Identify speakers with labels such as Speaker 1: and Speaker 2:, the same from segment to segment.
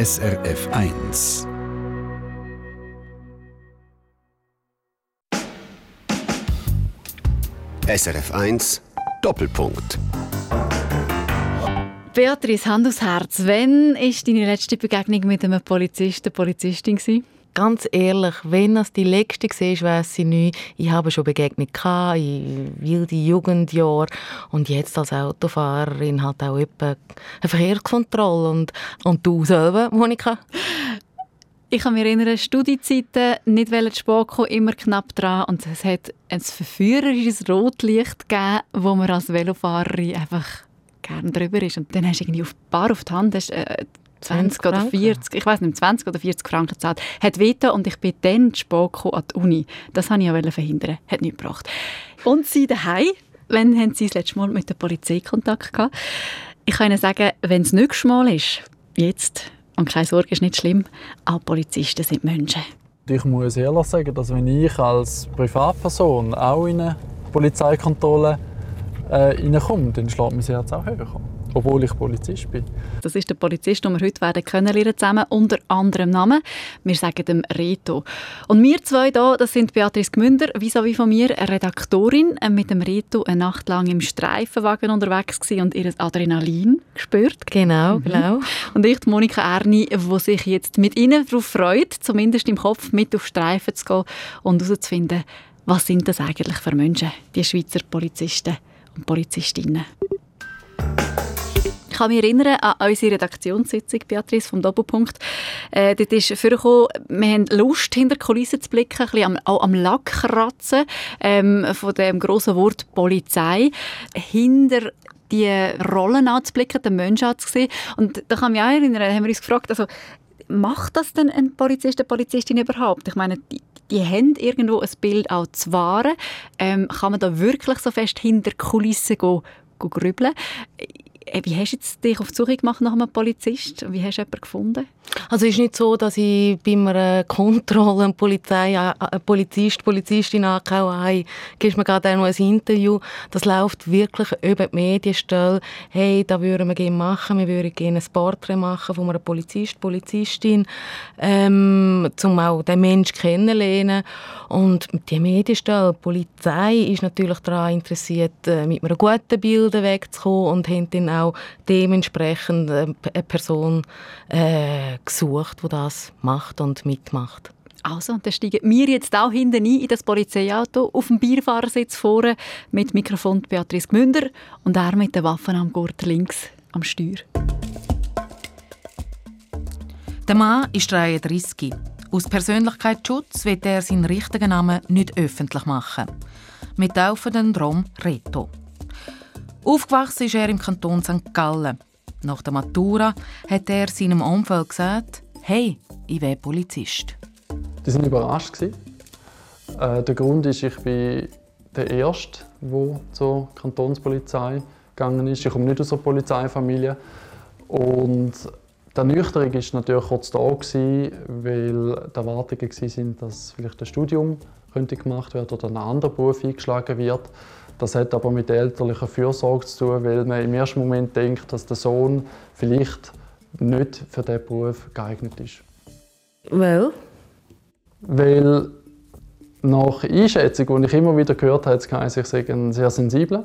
Speaker 1: SRF 1.
Speaker 2: SRF 1 Doppelpunkt.
Speaker 3: Beatrice, Hand aufs Herz. Wann war deine letzte Begegnung mit einem Polizisten, Polizistin? Gewesen?
Speaker 4: Ganz ehrlich, wenn es die letzte war, weiss ich nicht. Ich habe schon Begegnung in wilden Jugendjahren und jetzt als Autofahrerin halt auch eine Verkehrskontrolle. Und, und du selber, Monika?
Speaker 3: Ich kann mich erinnern, Studiezeiten, nicht zu spät kommen, immer knapp dran. Und es hat ein verführerisches Rotlicht gegeben, wo man als Velofahrerin einfach gerne drüber ist. Und dann hast du irgendwie auf paar auf die Hand, hast, äh, 20 oder 40, ich weiß nicht, 20 oder 40 Franken gezahlt. Hat wehgetan und ich bin dann spät an die Uni. Das wollte ich ja verhindern. Hat nichts gebracht. Und sie daheim, wann haben sie das letzte Mal mit der Polizei Kontakt gehabt? Ich kann Ihnen sagen, wenn es nächstes Mal ist, jetzt, und keine Sorge, ist nicht schlimm, auch Polizisten sind Menschen.
Speaker 5: Ich muss ehrlich sagen, dass wenn ich als Privatperson auch in eine Polizeikontrolle äh, reinkomme, dann schlägt mein Herz auch höher obwohl ich Polizist bin.
Speaker 3: Das ist der Polizist, den wir heute werden kennenlernen zusammen, unter anderem Namen. Wir sagen dem Reto. Und wir zwei hier, das sind Beatrice Gmünder, vis-à-vis von mir, eine Redaktorin, äh, mit dem Reto eine Nacht lang im Streifenwagen unterwegs gewesen und ihr Adrenalin gespürt.
Speaker 4: Genau, mhm. genau.
Speaker 3: Und ich, Monika Erni, die sich jetzt mit Ihnen darauf freut, zumindest im Kopf mit auf Streifen zu gehen und herauszufinden, was sind das eigentlich für Menschen, die Schweizer Polizisten und Polizistinnen kann mich erinnern an unsere Redaktionssitzung, Beatrice, vom Doppelpunkt. Äh, dort ist vorgekommen, wir haben Lust, hinter die Kulissen zu blicken, ein bisschen am, auch am Lack kratzen ähm, von dem grossen Wort Polizei. Hinter die Rollen anzublicken, den Menschen anzusehen. Und da kann ich mich auch erinnern, haben wir uns gefragt, also, macht das denn ein Polizist, eine Polizistin überhaupt? Ich meine, die, die haben irgendwo ein Bild auch zu wahren. Ähm, kann man da wirklich so fest hinter Kulissen gehen grübeln? Äh, wie hast du dich auf die Suche gemacht nach einem Polizist? Wie hast du jemanden gefunden?
Speaker 4: Also es ist nicht so, dass ich bei einer Kontrolle einen Polizei, einen Polizist, Polizistin angehauen habe, gibst mir gerade noch ein Interview. Das läuft wirklich über die Medienstelle. Hey, da würden wir gerne machen. Wir würden gerne ein Porträt machen von einem Polizist, Polizistin, ähm, um auch den Menschen kennenzulernen. Und die Medienstelle, die Polizei, ist natürlich daran interessiert, äh, mit einem guten Bild wegzukommen und haben auch dementsprechend äh, eine Person äh, gesucht, die das macht und mitmacht.
Speaker 3: Also, dann steigen wir jetzt auch hinten ein in das Polizeiauto, auf dem Beifahrersitz vorne mit Mikrofon Beatrice Gmünder und er mit den Waffen am Gurt links am Steuer.
Speaker 6: Der Mann ist 33. Aus Persönlichkeitsschutz wird er seinen richtigen Namen nicht öffentlich machen. Wir taufen den drum Reto. Aufgewachsen ist er im Kanton St. Gallen. Nach der Matura hat er seinem Umfeld gesagt, hey, ich wäre Polizist.
Speaker 5: Die waren überrascht. Äh, der Grund ist, ich bin der Erste, der zur Kantonspolizei gegangen ist. Ich komme nicht aus einer Polizeifamilie. Und die Ernüchterung war natürlich kurz da, weil die Erwartungen waren, dass vielleicht ein Studium könnte gemacht werden oder ein anderer Beruf eingeschlagen wird. Das hat aber mit elterlicher Fürsorge zu tun, weil man im ersten Moment denkt, dass der Sohn vielleicht nicht für diesen Beruf geeignet ist.
Speaker 4: Well?
Speaker 5: Weil nach Einschätzung, die ich immer wieder gehört habe, heisst ich sei ein sehr sensibler.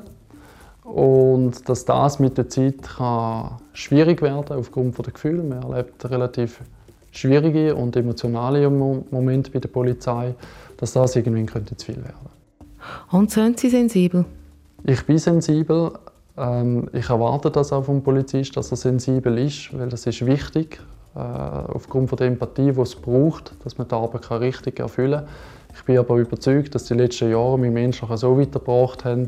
Speaker 5: Und dass das mit der Zeit kann schwierig werden kann aufgrund der Gefühle. Man erlebt relativ schwierige und emotionale Momente bei der Polizei, dass das irgendwann könnte zu viel werden
Speaker 4: und sind Sie sensibel?
Speaker 5: Ich bin sensibel. Ähm, ich erwarte das auch vom Polizist, dass er sensibel ist, weil das ist wichtig, äh, aufgrund von der Empathie, die es braucht, dass man die Arbeit richtig erfüllen kann. Ich bin aber überzeugt, dass die letzten Jahre mich menschlich so weitergebracht haben,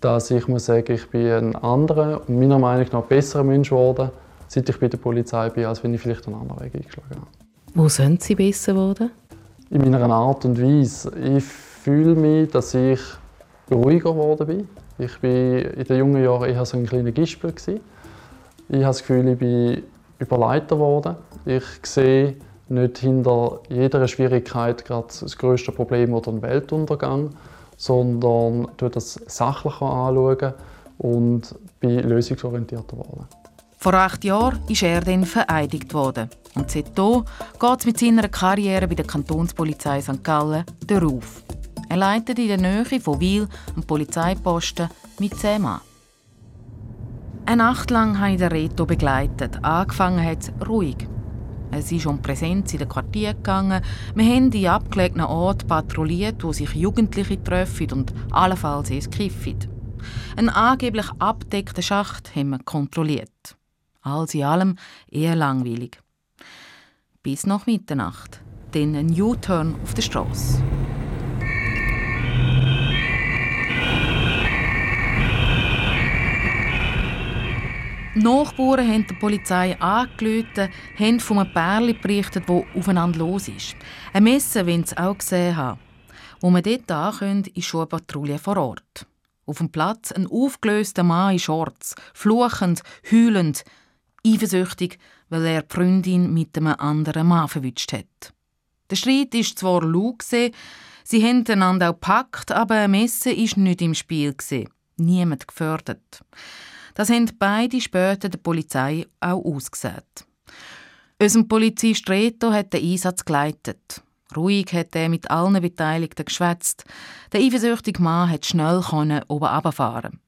Speaker 5: dass ich muss sagen, ich bin ein anderer und meiner Meinung nach besserer Mensch geworden, seit ich bei der Polizei bin, als wenn ich vielleicht einen anderen Weg eingeschlagen habe.
Speaker 4: Wo sind Sie besser geworden?
Speaker 5: In meiner Art und Weise. Ich fühle mich, dass ich ruhiger geworden bin. Ich war in den jungen Jahren eher so ein kleiner Gispel. Ich habe das Gefühl, ich bin überleiter geworden. Ich sehe nicht hinter jeder Schwierigkeit gerade das größte Problem oder einen Weltuntergang, sondern schaue das sachlicher anschauen und bin lösungsorientierter geworden.
Speaker 6: Vor acht Jahren ist er dann vereidigt worden.
Speaker 4: Und seitdem geht es mit seiner Karriere bei der Kantonspolizei St. Gallen darauf. Er leitet in der Nähe von Wil einen Polizeiposten mit zehn Mann. Eine Nacht lang habe ich den Reto begleitet. Angefangen hat es ruhig. Es ist um Präsenz in den Quartier gegangen. Wir haben in abgelegenen Orten patrouilliert, wo sich Jugendliche treffen und allenfalls es kiffen. Einen angeblich abdeckten Schacht haben wir kontrolliert. Alles in allem eher langweilig. Bis nach Mitternacht. Dann ein U-Turn auf der Straße. Nachbarn haben die Polizei angerufen, haben von einem Pärchen berichtet, das aufeinander los ist. Ein Messe wollen sie auch gesehen haben. Wo man dort ankommt, ist schon eine Patrouille vor Ort. Auf dem Platz ein aufgelöster Mann in Shorts, fluchend, heulend, eifersüchtig, weil er die Freundin mit einem anderen Mann verwünscht hat. Der Streit ist zwar laut, sie haben einander auch gepackt, aber ein Messe war nicht im Spiel. Niemand gefördert. Das haben beide später der Polizei auch ausgesagt. Unser Polizist Reto hat den Einsatz geleitet. Ruhig hat er mit allen Beteiligten geschwätzt. Der eifersüchtige Mann hat schnell oben runterfahren.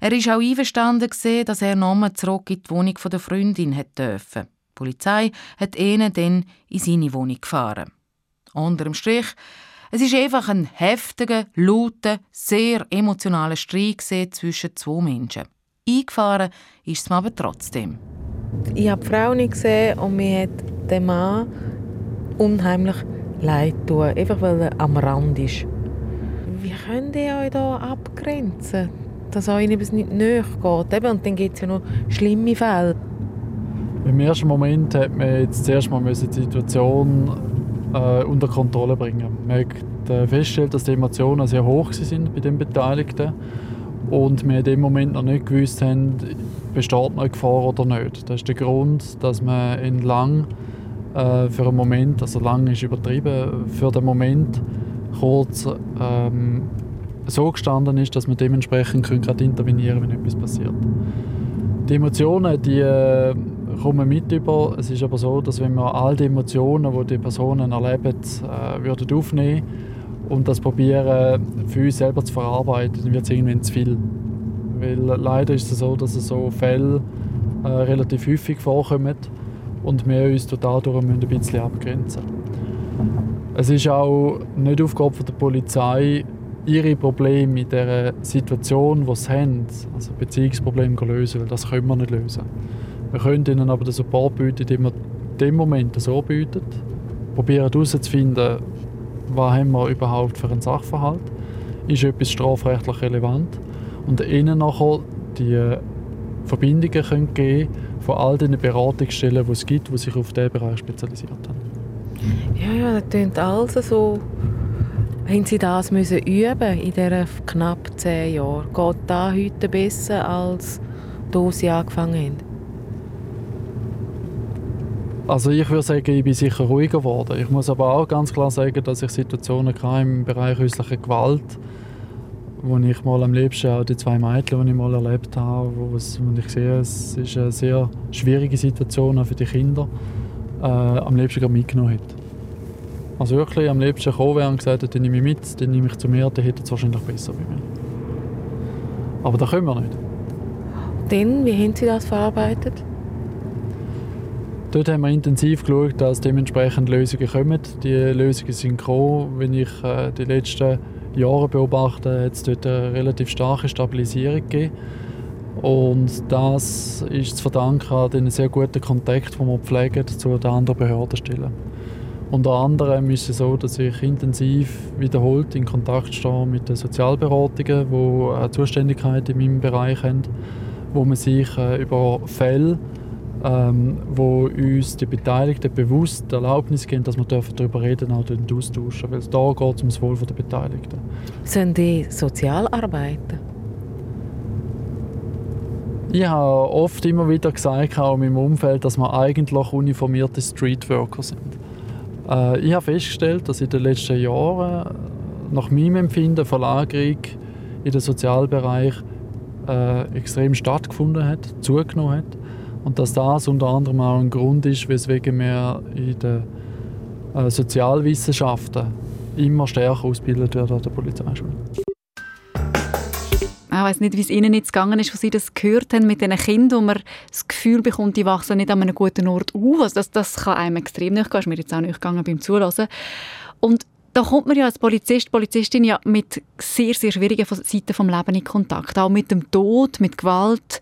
Speaker 4: Er ist auch einverstanden dass er nochmal zurück in die Wohnung der Freundin dürfen. Die Polizei hat ihn dann in seine Wohnung gefahren. Unter dem Strich, es ist einfach ein heftiger, lauter, sehr emotionaler Streit zwischen zwei Menschen. Eingefahren ist es mir aber trotzdem.
Speaker 7: Ich habe die Frau nicht gesehen und mir hat der Mann unheimlich leid tun, einfach weil er am Rand ist. Wie könnt ihr euch da abgrenzen, dass euch etwas nicht näher geht? und dann gibt es ja noch schlimme Fälle.
Speaker 5: Im ersten Moment hat man jetzt zuerst mal die Situation äh, unter Kontrolle bringen. Man hat äh, festgestellt, dass die Emotionen sehr hoch sind bei den Beteiligten und wir in dem Moment noch nicht gewusst haben, besteht noch Gefahr oder nicht. Das ist der Grund, dass man entlang äh, für einen Moment, also lang ist übertrieben, für den Moment kurz ähm, so gestanden ist, dass man dementsprechend gerade intervenieren können, wenn etwas passiert. Die Emotionen, die äh, kommen mit über. Es ist aber so, dass wenn wir all die Emotionen, die die Personen erleben, äh, würden aufnehmen und das probieren für uns selber zu verarbeiten, dann wird es irgendwann zu viel. Weil leider ist es so, dass so Fälle äh, relativ häufig vorkommen und wir uns dadurch ein bisschen abgrenzen Es ist auch nicht Aufgabe der Polizei, ihre Probleme in der Situation, die sie haben, also Beziehungsprobleme lösen, weil das können wir nicht lösen. Wir können ihnen aber den Support bieten, den wir in dem Moment so bieten, probieren herauszufinden, was haben wir überhaupt für einen Sachverhalt, ist etwas strafrechtlich relevant und ihnen nachher die Verbindungen können geben von all den Beratungsstellen, die es gibt, die sich auf diesen Bereich spezialisiert haben.
Speaker 7: Ja, ja, das klingt alles so. Haben Sie das müssen üben in diesen knapp zehn Jahren? Geht das heute besser, als Sie angefangen haben?
Speaker 5: Also ich würde sagen, ich bin sicher ruhiger geworden. Ich muss aber auch ganz klar sagen, dass ich Situationen im Bereich häuslicher Gewalt wo ich mal am liebsten auch die zwei Mädchen, die ich mal erlebt habe, wo, es, wo ich sehe, es ist eine sehr schwierige Situation für die Kinder, äh, am liebsten mitgenommen hätte. Also wirklich am liebsten gekommen wäre und gesagt hätte, den nehme ich mit, den nehme ich zu mir, dann hätte es wahrscheinlich besser bei mir. Aber das können wir nicht.
Speaker 7: Dann, wie haben Sie das verarbeitet?
Speaker 5: Dort haben wir intensiv geschaut, dass dementsprechend Lösungen kommen. Die Lösungen sind gekommen, wenn ich äh, die letzten Jahre beobachte, hat es dort eine relativ starke Stabilisierung gegeben. Und das ist zu verdanken an den sehr guten Kontakt, den wir pflegen zu den anderen Behördenstellen. Unter anderem ist es so, dass ich intensiv wiederholt in Kontakt stehe mit den Sozialberatungen, die eine Zuständigkeit in meinem Bereich haben, wo man sich äh, über Fälle ähm, wo uns die Beteiligten bewusst die Erlaubnis geben, dass wir darüber reden und austauschen Weil da geht es um das Wohl der Beteiligten.
Speaker 7: Sind die Sozialarbeiter?
Speaker 5: Ich habe oft immer wieder gesagt, auch in meinem Umfeld, dass wir eigentlich uniformierte Streetworker sind. Äh, ich habe festgestellt, dass in den letzten Jahren nach meinem Empfinden Verlagerung in den Sozialbereich äh, extrem stattgefunden hat, zugenommen hat Und dass das unter anderem auch ein Grund ist, weswegen wir in den äh, Sozialwissenschaften immer stärker ausgebildet werden an der Polizeischule.
Speaker 3: Ich weiß nicht, wie es Ihnen jetzt gegangen ist, als Sie das gehört haben mit diesen Kindern, wo man das Gefühl bekommt, die wachsen nicht an einem guten Ort auf. Also das, das kann einem extrem nicht gehen. Das ist mir jetzt auch nicht gegangen beim Zulassen. Und da kommt man ja als Polizist, Polizistin ja mit sehr, sehr schwierigen Seiten vom Leben in Kontakt. Auch mit dem Tod, mit Gewalt.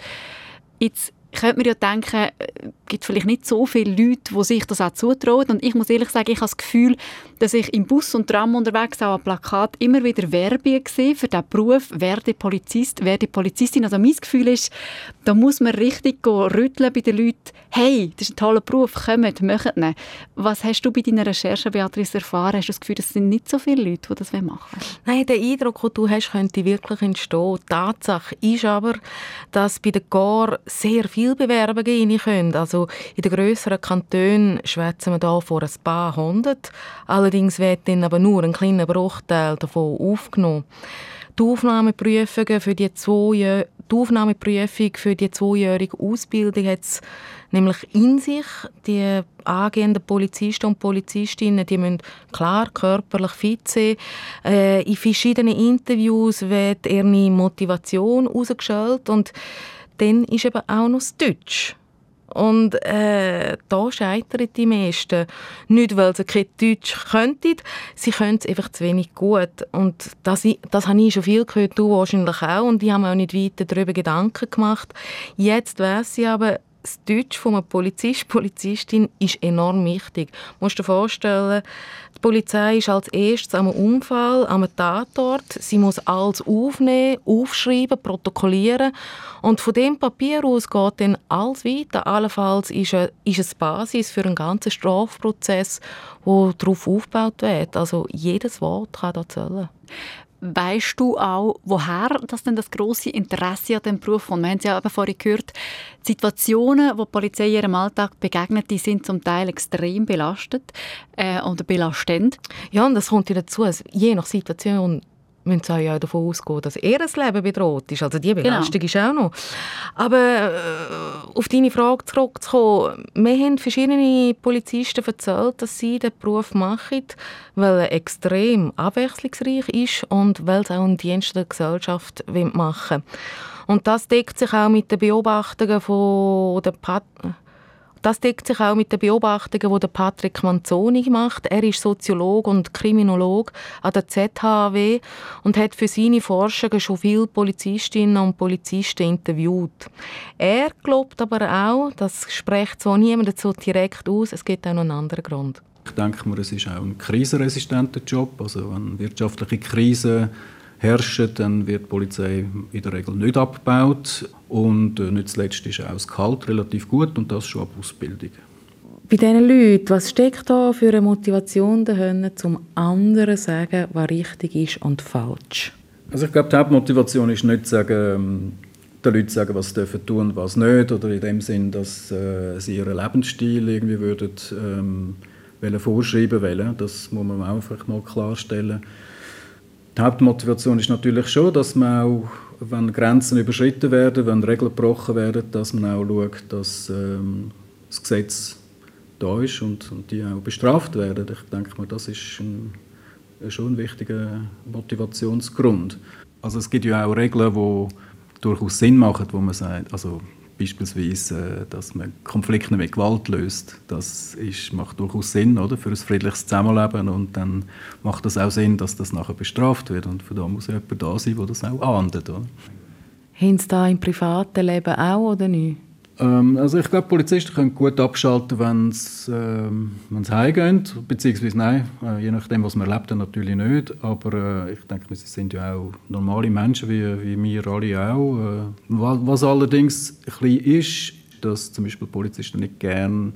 Speaker 3: Jetzt könnte man ja denken, es gibt vielleicht nicht so viele Leute, die sich das auch zutrauen. Und ich muss ehrlich sagen, ich habe das Gefühl, dass ich im Bus und Tram unterwegs auch an Plakat immer wieder Werbung sehe für diesen Beruf, werde Polizist, werde Polizistin. Also mein Gefühl ist, da muss man richtig rütteln bei den Leuten, hey, das ist ein toller Beruf, kommt, macht ihn. Was hast du bei deiner Recherche, Beatrice, erfahren? Hast du das Gefühl, es sind nicht so viele Leute, die das machen wollen?
Speaker 4: Nein, der Eindruck, den du hast, könnte wirklich entstehen. Die Tatsache ist aber, dass bei den GOR sehr viele Bewerbungen rein können. Also in den grösseren Kantonen schwätzen wir da vor ein paar hundert. Allerdings wird dann aber nur ein kleiner Bruchteil davon aufgenommen. Die Aufnahmeprüfungen für die zwei, die Aufnahmeprüfung für die zweijährige Ausbildung hat es nämlich in sich. Die angehenden Polizisten und Polizistinnen, die müssen klar körperlich fit sein. Äh, in verschiedenen Interviews wird ihre Motivation herausgestellt und dann ist eben auch noch das Deutsch. Und äh, da scheitern die meisten. Nicht, weil sie kein Deutsch könnten, sie können es einfach zu wenig gut. Und das, das habe ich schon viel gehört, du wahrscheinlich auch. Und ich habe mir auch nicht weiter darüber Gedanken gemacht. Jetzt weiß ich aber, das Deutsch von einem Polizist, Polizistin ist enorm wichtig. Du musst dir vorstellen, die Polizei ist als erstes am Unfall, am Tatort. Sie muss alles aufnehmen, aufschreiben, protokollieren. Und von dem Papier aus geht dann alles weiter. Allenfalls ist, es Basis für einen ganzen Strafprozess, der darauf aufgebaut wird. Also jedes Wort kann da zählen.
Speaker 3: Weißt du auch, woher das denn das große Interesse an dem Beruf kommt? Wir haben es ja eben vorhin gehört, die Situationen, wo die Polizei ihrem Alltag begegnet, die sind zum Teil extrem belastet äh, oder belastend.
Speaker 4: Ja, und das kommt ja dazu. Also je nach Situation müssen sie ja davon ausgehen, dass ihr Leben bedroht ist. Also die genau. Belastung genau. ist auch noch. Aber äh, auf deine Frage zurückzukommen, mir haben verschiedene Polizisten erzählt, dass sie den Beruf machen, weil er extrem abwechslungsreich ist und weil sie auch einen Dienst der Gesellschaft machen wollen. Und das deckt sich auch mit den Beobachtungen von der Pat das deckt sich auch mit den Beobachtungen, die Patrick Manzoni macht. Er ist Soziologe und Kriminologe an der ZHW und hat für seine Forschungen schon viele Polizistinnen und Polizisten interviewt. Er glaubt aber auch, das spricht so niemand so direkt aus, es gibt auch noch einen anderen Grund.
Speaker 8: Ich denke mir, es ist auch ein krisenresistenter Job. Also wenn wirtschaftliche Krisen herrschen, dann wird die Polizei in der Regel nicht abgebaut. Und äh, nicht zuletzt ist auch das Gehalt relativ gut und das schon ab Ausbildung.
Speaker 4: Bei diesen Leuten, was steckt da für eine Motivation dahinter, zum anderen zu sagen, was richtig ist und falsch?
Speaker 8: Also ich glaube, die Hauptmotivation ist nicht zu sagen, ähm, den Leuten sagen, was sie dürfen tun und was nicht, oder in dem Sinn, dass äh, sie ihren Lebensstil irgendwie würden, ähm, vorschreiben wollen. Das muss man auch einfach mal klarstellen. Die Hauptmotivation ist natürlich schon, dass man auch, wenn Grenzen überschritten werden, wenn Regeln gebrochen werden, dass man auch schaut, dass ähm, das Gesetz da ist und, und, die auch bestraft werden. Ich denke mal, das ist ein, schon ein wichtiger Motivationsgrund. Also es gibt ja auch Regeln, die durchaus Sinn machen, wo man sagt, also beispielsweise, äh, dass man Konflikte mit Gewalt löst. Das ist, macht durchaus Sinn oder, für ein friedliches Zusammenleben und dann macht das auch Sinn, dass das nachher bestraft wird und von da muss jemand da sein, der das auch ahndet.
Speaker 4: Haben Sie da im privaten Leben auch oder nicht?
Speaker 8: Ähm, also ich glaube, Polizisten können gut abschalten, wenn sie ähm, heimgehen, beziehungsweise nein, äh, je nachdem, was man erlebt, dann natürlich nicht. Aber äh, ich denke, sie sind ja auch normale Menschen, wie, wie wir alle auch. Äh, was allerdings ein bisschen ist, dass zum Beispiel Polizisten nicht gerne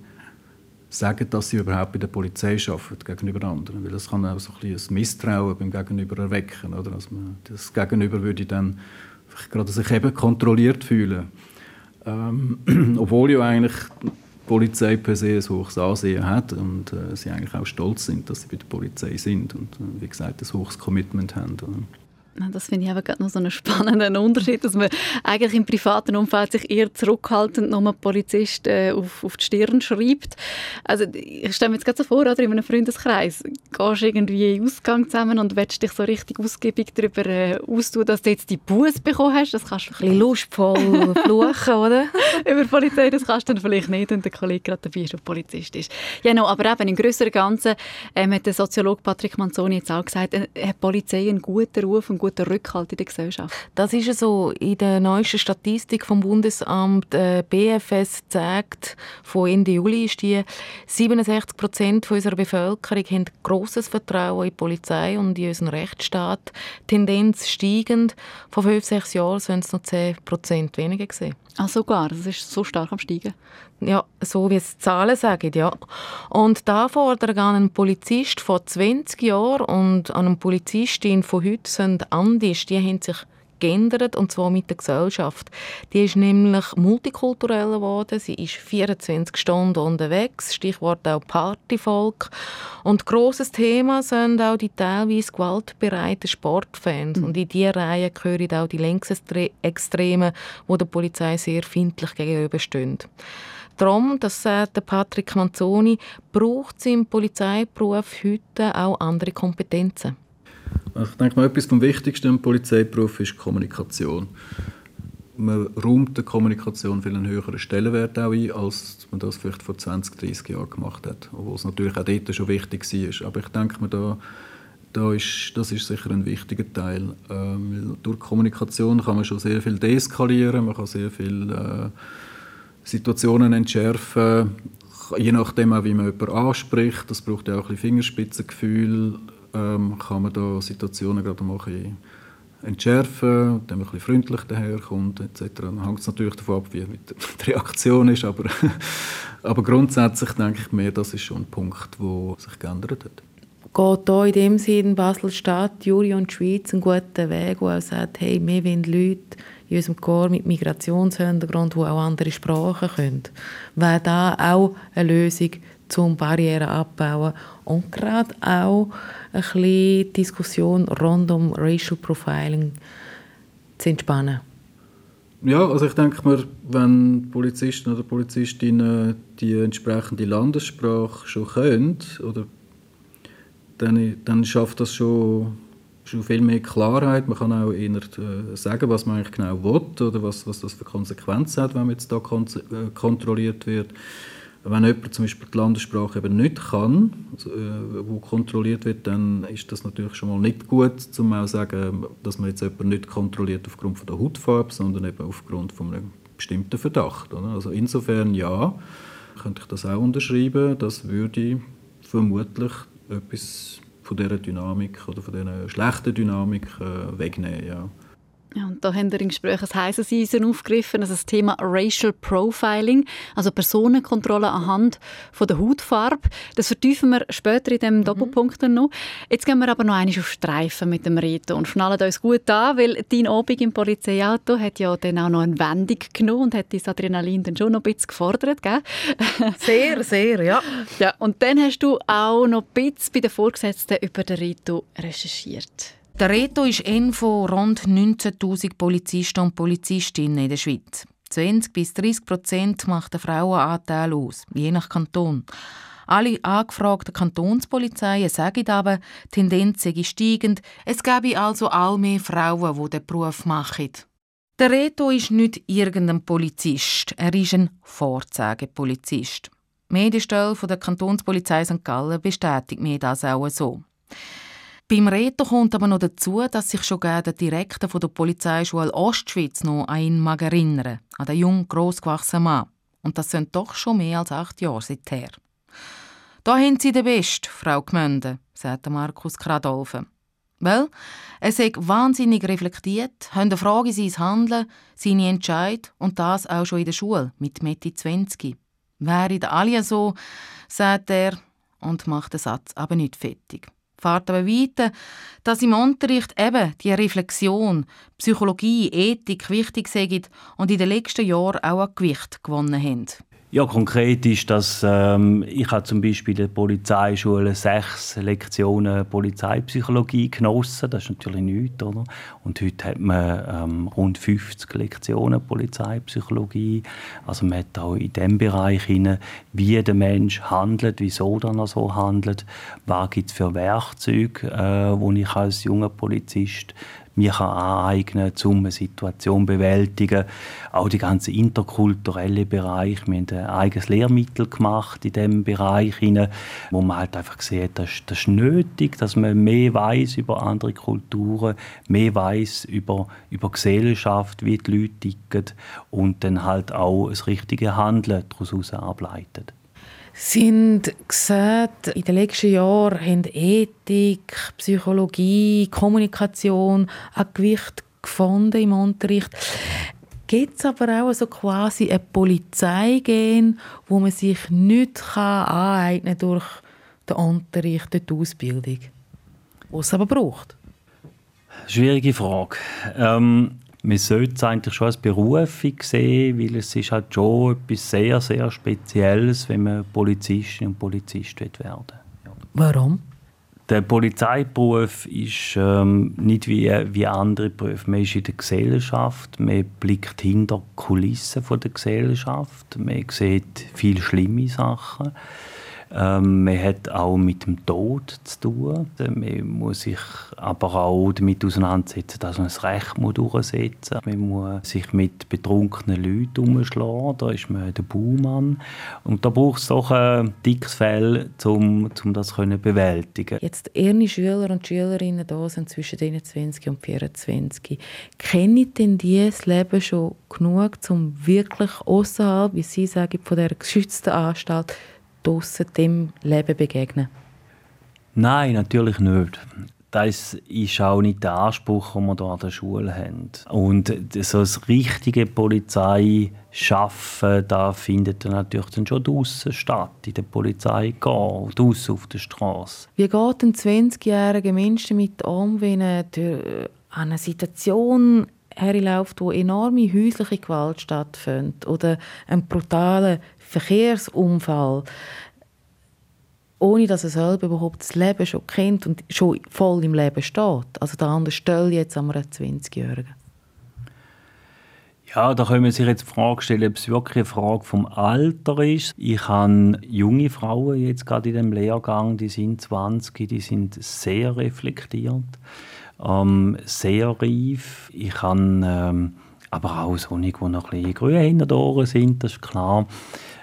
Speaker 8: sagen, dass sie überhaupt bei der Polizei arbeiten gegenüber anderen, weil das kann auch so ein, bisschen ein Misstrauen beim Gegenüber erwecken, oder? Also man, das Gegenüber würde dann gerade sich eben kontrolliert fühlen. Ähm, obwohl ja eigentlich die Polizei per se ein hohes Ansehen hat und äh, sie eigentlich auch stolz sind, dass sie bei der Polizei sind und äh, wie gesagt ein hohes Commitment haben.
Speaker 3: Das finde ich aber gerade noch so einen spannenden Unterschied, dass man eigentlich im privaten Umfeld sich eher zurückhaltend nur Polizist äh, auf, auf die Stirn schreibt. Also ich stelle mir jetzt gerade so vor, oder in einem Freundeskreis gehst du irgendwie in den Ausgang zusammen und willst dich so richtig ausgiebig darüber äh, austun, dass du jetzt die Buß bekommen hast. Das kannst du
Speaker 4: ein bisschen lustvoll fluchen, oder?
Speaker 3: Über Polizei, das kannst du dann vielleicht nicht, wenn der Kollege gerade dabei ist und Polizist ist. Ja, no, aber eben im größeren Ganzen ähm, hat der Soziologe Patrick Manzoni jetzt auch gesagt, äh, hat Polizei einen guten Ruf, einen guten Rückhalt in der Gesellschaft.
Speaker 4: Das ist so. In der neuesten Statistik vom Bundesamt äh, BFS zeigt, von Ende Juli ist die 67 Prozent unserer Bevölkerung haben großes Vertrauen in die Polizei und in unseren Rechtsstaat. Tendenz steigend. Vor fünf, sechs Jahren sind es noch 10 Prozent weniger gesehen.
Speaker 3: Ah, sogar? Das ist so stark am Steigen?
Speaker 4: Ja, so wie es die Zahlen sagen, ja. Und da fordern an einen Polizist vor 20 Jahren und an eine Polizistin von heute sind anders. Die haben sich geändert, und zwar mit der Gesellschaft. Die ist nämlich multikulturell geworden, sie ist 24 Stunden unterwegs, Stichwort auch Partyvolk. Und grosses Thema sind auch die teilweise gewaltbereiten Sportfans. Mhm. Und in diese Reihe gehören auch die Längsextremen, die der Polizei sehr findlich gegenüberstehen. Darum, das sagt Patrick Manzoni, braucht es im Polizeiberuf heute auch andere Kompetenzen.
Speaker 8: Ich denke mal, etwas vom Wichtigsten im Polizeiberuf ist Kommunikation. Man räumt der Kommunikation viel einen höheren Stellenwert auch ein, als man das vielleicht vor 20, 30 Jahren gemacht hat. Obwohl es natürlich auch dort schon wichtig war. Aber ich denke mir, da, da ist, das ist sicher ein wichtiger Teil. Ähm, durch Kommunikation kann man schon sehr viel deeskalieren, man kann sehr viele äh, Situationen entschärfen, je nachdem auch, wie man jemanden anspricht. Das braucht ja auch ein bisschen Fingerspitzengefühl ähm, kann man da Situationen gerade mal ein entschärfen, dann ein bisschen freundlich daherkommt etc. Dann hängt es natürlich davon ab, wie die Reaktion ist, aber, aber grundsätzlich denke ich mir, das ist schon ein Punkt, der sich geändert hat.
Speaker 4: Geht hier in dem Sinne Basel-Stadt, Juri und die Schweiz einen guten Weg, wo auch sagt, hey, wir wollen Leute in unserem Chor mit Migrationshintergrund, die auch andere Sprachen können. Wäre da auch eine Lösung zum Barrieren abbauen und gerade auch ein bisschen Diskussion rund um Racial Profiling zu entspannen.
Speaker 8: Ja, also ich denke mir, wenn Polizisten oder Polizistinnen die entsprechende Landessprache schon können, oder, dann, dann schafft das schon, schon viel mehr Klarheit. Man kann auch eher äh, sagen, was man eigentlich genau will oder was, was das für Konsequenzen hat, wenn man jetzt da äh, kontrolliert wird. Wenn jemand zum Beispiel die Landessprache eben nicht kann, also, äh, wo kontrolliert wird, dann ist das natürlich schon mal nicht gut, um auch zu sagen, dass man jetzt jemanden nicht kontrolliert aufgrund von der Hautfarbe, sondern eben aufgrund von einem bestimmten Verdacht. Oder? Also insofern ja, könnte ich das auch unterschreiben. Das würde vermutlich etwas von dieser Dynamik oder von dieser schlechten Dynamik äh, wegnehmen. Ja.
Speaker 3: Ja, und da haben wir im Gespräch ein heißes Eisen aufgegriffen, also das Thema Racial Profiling, also Personenkontrolle anhand von der Hautfarbe. Das vertiefen wir später in dem mhm. Doppelpunkt noch. Jetzt gehen wir aber noch einmal auf Streifen mit dem Reto und schnallen uns gut an, weil dein Abend im Polizeiauto hat ja dann auch noch eine Wendung genommen und hat das Adrenalin dann schon noch ein bisschen gefordert, gell?
Speaker 4: Sehr, sehr, ja.
Speaker 3: Ja, und dann hast du auch noch ein bisschen bei den Vorgesetzten über den Reto recherchiert.
Speaker 6: Der Reto ist einer von rund 19.000 Polizisten und Polizistinnen in der Schweiz. 20 bis 30 Prozent macht der Frauenanteil aus, je nach Kanton. Alle angefragten Kantonspolizeien sagen aber, die Tendenz sei steigend, es gäbe also all mehr Frauen, die den Beruf machen. Der Reto ist nicht irgendein Polizist, er ist ein Vorzeigepolizist. Die Medienstelle der Kantonspolizei St. Gallen bestätigt mir das auch so. Beim Reto kommt aber noch dazu, dass sich schon der Direktor von der Polizeischule Ostschweiz noch an ihn mag erinnern, an den jungen, grossgewachsenen Mann. Und das sind doch schon mehr als acht Jahre seither. Da haben Sie den Best, Frau Gmünde, sagte Markus Kradolfen. Weil, er sei wahnsinnig reflektiert, haben eine Frage sein Handeln, seine Entscheid und das auch schon in der Schule mit Mitte 20. Wären alle so, sagt er und macht den Satz aber nicht fertig fährt aber weiter, dass im Unterricht eben die Reflexion, Psychologie, Ethik wichtig sind und in den letzten Jahren auch an Gewicht gewonnen haben.
Speaker 9: Ja, konkret ist, dass ähm, ich habe zum Beispiel in der Polizeischule sechs Lektionen Polizeipsychologie genossen. Das ist natürlich nichts, oder? Und heute hat man ähm, rund 50 Lektionen Polizeipsychologie. Also man hat auch in dem Bereich hinein, wie der Mensch handelt, wieso er so handelt, was gibt es für Werkzeuge, äh, wo ich als junger Polizist mir kann aneignen kann, um eine Situation zu bewältigen. Auch die ganze interkulturelle Bereich. Wir haben ein eigenes Lehrmittel gemacht in diesem Bereich, wo man halt einfach sieht, das, das ist nötig, dass man mehr weiß über andere Kulturen, mehr weiß über, über Gesellschaft, wie die Leute ticken und dann halt auch das richtige Handeln daraus ableitet
Speaker 4: sind gesagt, in den letzten Jahren haben Ethik, Psychologie, Kommunikation ein Gewicht gefunden im Unterricht. Gibt es aber auch so quasi ein Polizeigehen, wo man sich nicht kann aneignen durch den Unterricht, durch die Ausbildung, was es aber braucht?
Speaker 9: Schwierige Frage. Ähm, man sollte es eigentlich schon als Berufung sehen, weil es ist halt schon etwas sehr, sehr Spezielles, wenn man Polizistin und Polizist werden will.
Speaker 4: Warum?
Speaker 9: Der Polizeiberuf ist ähm, nicht wie, wie andere Berufe. Man ist in der Gesellschaft, man blickt hinter die Kulissen der Gesellschaft, man sieht viele schlimme Sachen. Ähm, man hat auch mit dem Tod zu tun. Man muss sich aber auch damit auseinandersetzen, dass man das Recht durchsetzen muss. Man muss sich mit betrunkenen Leuten umschlagen. Da ist man der Baumann. Und da braucht es doch ein dickes Fell, um, um das zu bewältigen.
Speaker 4: Jetzt ihre Schüler und Schülerinnen da sind zwischen 21 und 24. Kennen denn die das Leben schon genug, um wirklich außerhalb, wie Sie sagen, von der geschützten Anstalt draussen dem Leben begegnen?
Speaker 9: Nein, natürlich nicht. Das ist auch nicht der Anspruch, den wir hier an der Schule haben. Und so das richtige Polizeischaffen, da findet natürlich dann schon draußen statt, in der Polizei gehen, draußen auf der Straße.
Speaker 4: Wie geht ein 20-jähriger Mensch damit um, wenn er an eine Situation herläuft, wo enorme häusliche Gewalt stattfindet oder ein brutaler Verkehrsunfall, ohne dass er selber überhaupt das Leben schon kennt und schon voll im Leben steht. Also der andere Stelle jetzt an einem 20-Jährigen.
Speaker 9: Ja, da können wir sich jetzt die Frage stellen, ob es wirklich eine Frage vom Alter ist. Ich habe junge Frauen jetzt gerade in dem Lehrgang, die sind 20, die sind sehr reflektiert, ähm, sehr reif. Ich habe ähm, aber auch solche, die noch ein bisschen grün hinter den Ohren sind, das ist klar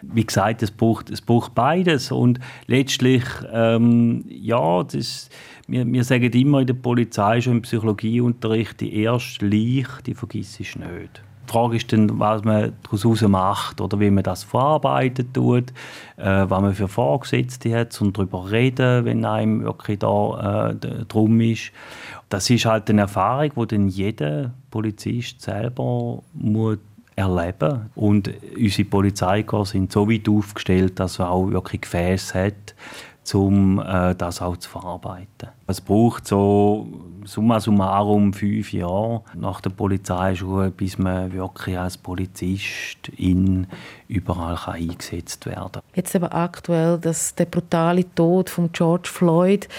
Speaker 9: wie gesagt, es braucht, es braucht beides. Und letztlich, ähm, ja, das, wir, wir sagen immer in der Polizei, schon im Psychologieunterricht, die erste Leiche, die vergisst ich nicht. Die Frage ist dann, was man daraus macht oder wie man das verarbeitet tut, äh, was man für Vorgesetzte hat und darüber reden, wenn einem wirklich da äh, drum ist. Das ist halt eine Erfahrung, die dann jeder Polizist selber muss erleben. Und unsere Polizeikorps sind so weit aufgestellt, dass man auch wirklich Gefäße hat, um äh, das auch zu verarbeiten. Es braucht so summa summarum fünf Jahre nach der Polizeischule, bis man wirklich als Polizist in überall kann eingesetzt werden kann.
Speaker 4: Jetzt aber aktuell dass der brutale Tod von George Floyd.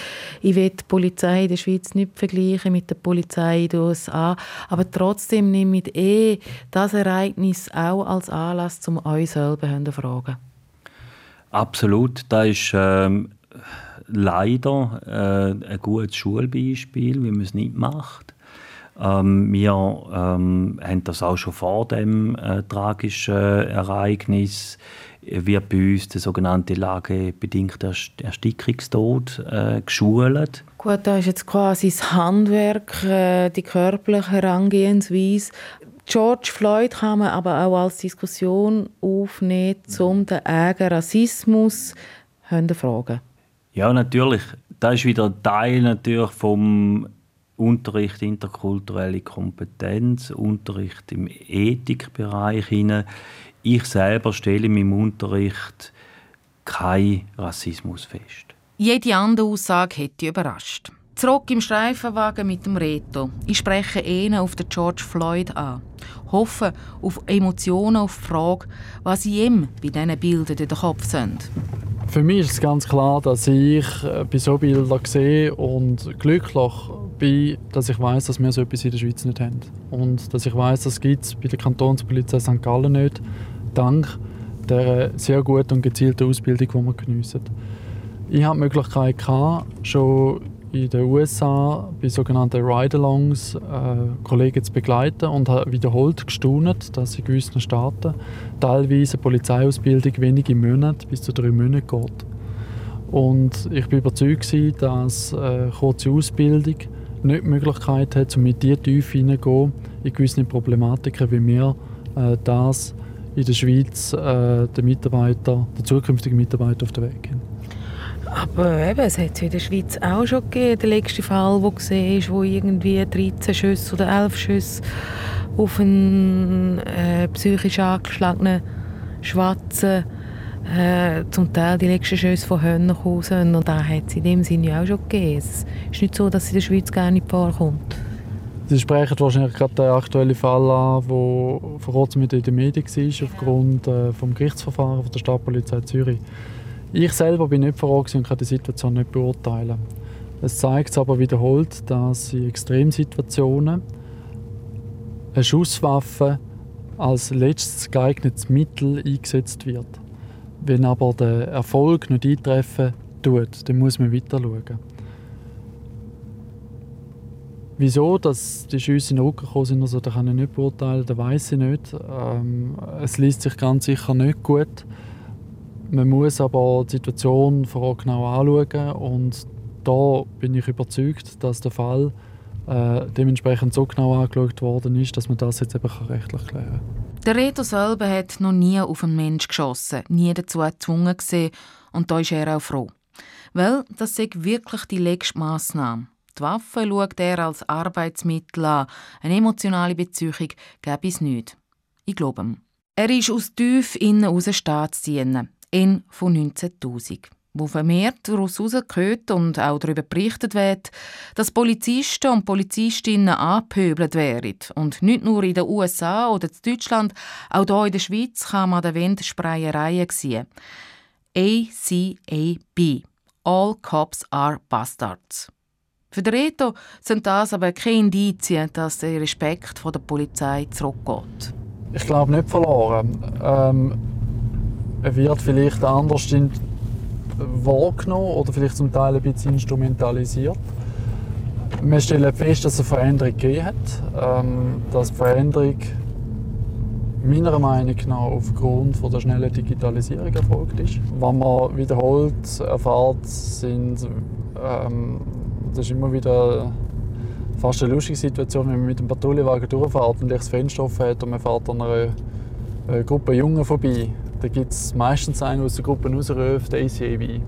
Speaker 4: Ich will die Polizei in der Schweiz nicht vergleichen mit der Polizei in den USA, aber trotzdem nehme ich eh das Ereignis auch als Anlass, um euch selber zu fragen.
Speaker 9: Absolut, da ist ähm, leider äh, ein gutes Schulbeispiel, wie man es nicht macht. Ähm, wir ähm, haben das auch schon vor dem äh, tragischen Ereignis wird bei uns der sogenannte lagebedingte Erstickungstod äh, geschult.
Speaker 4: Gut, da ist jetzt quasi das Handwerk, äh, die körperliche Herangehensweise. George Floyd kann man aber auch als Diskussion aufnehmen, um den eigenen Rassismus zu fragen.
Speaker 9: Ja, natürlich. Das ist wieder Teil natürlich vom Unterricht interkulturelle Kompetenz, Unterricht im Ethikbereich hinein. Ich selber stelle in meinem Unterricht keinen Rassismus fest.
Speaker 6: Jede andere Aussage hätte überrascht.
Speaker 4: Zurück im Streifenwagen mit dem Reto. Ich spreche ihn auf den George Floyd an. Hoffe auf Emotionen, auf die Frage, was ihm bei diesen Bildern in den Kopf sind.
Speaker 5: Für mich ist es ganz klar, dass ich äh, bei so Bildern sehe und glücklich bin, dass ich weiß, dass wir so etwas in der Schweiz nicht haben. Und dass ich weiß, dass es bei der Kantonspolizei St. Gallen nicht, dank der sehr guten und gezielten Ausbildung, die wir geniessen. Ich hatte die Möglichkeit, schon in den USA bei sogenannten Ride-Alongs äh, Kollegen zu begleiten und habe wiederholt gestaunt, dass in gewissen Staaten teilweise Polizeiausbildung wenige Monate bis zu drei Monate geht. Und ich bin überzeugt, dass eine kurze Ausbildung nicht die Möglichkeit hat, um mit dieser Tiefe hineingehen in gewisse Problematiken, wie wir äh, das in der Schweiz äh, den Mitarbeiter, den zukünftigen Mitarbeiter auf den Weg gehen.
Speaker 10: Aber eben, es hat es in der Schweiz auch schon gegeben. Der letzte Fall, den du siehst, wo irgendwie 13 Schüsse oder 11 Schüsse auf einen äh, psychisch angeschlagenen Schwarzen äh, zum Teil die letzten Schüsse von Hönnen gekommen Und da hat es in dem Sinne auch schon gegeben. Es ist nicht so, dass es in der Schweiz gar nicht vorkommt.
Speaker 5: Sie sprechen wahrscheinlich gerade den aktuellen Fall an, der vor kurzem in den Medien war, aufgrund äh, des Gerichtsverfahrens der Stadtpolizei Zürich. Ich selber bin nicht vor Ort und kann die Situation nicht beurteilen. Es zeigt aber wiederholt, dass in Extremsituationen eine Schusswaffe als letztes geeignetes Mittel eingesetzt wird. Wenn aber der Erfolg nicht eintreffen tut, dann muss man weiter schauen. Wieso dass die Schüsse in den Rücken gekommen sind, also, das kann ich nicht beurteilen, das weiß ich nicht. Ähm, es liest sich ganz sicher nicht gut. Man muss aber die Situation vor Ort genau anschauen und da bin ich überzeugt, dass der Fall äh, dementsprechend so genau angeschaut worden ist, dass man das jetzt eben rechtlich klären kann.
Speaker 4: Der Reto selber hat noch nie auf einen Menschen geschossen, nie dazu gezwungen gesehen und da ist er auch froh. Weil das ist wirklich die letzte Massnahme. Die Waffe schaut er als Arbeitsmittel an. Eine emotionale Beziehung gäbe es nicht. Ich glaube ihm. Er ist aus tief innen aus Staatsdienen. N von 19.000 wo vermehrt daraus herausgehört und auch darüber berichtet wird, dass Polizisten und Polizistinnen angepöbelt werden. Und nicht nur in den USA oder in Deutschland, auch hier in der Schweiz kann man an der Wand Spreiereien sehen. ACAB. All Cops are Bastards. Für den Reto sind das aber keine Indizien, dass der Respekt vor der Polizei zurückgeht.
Speaker 5: Ich glaube nicht verloren. Ähm wird vielleicht anders wahrgenommen oder vielleicht zum Teil ein bisschen instrumentalisiert. Wir stellen fest, dass es eine Veränderung gegeben hat. Ähm, dass die Veränderung meiner Meinung nach aufgrund von der schnellen Digitalisierung erfolgt ist. Was man wiederholt erfahrt, sind, ähm, das ist immer wieder fast eine lustige Situation, wenn man mit dem Patrouillenwagen durchfährt und das Fenster offen hat und man fährt an einer, einer Gruppe Jungen vorbei da gibt es meistens einen, der aus der Gruppe rausruft, ACAB.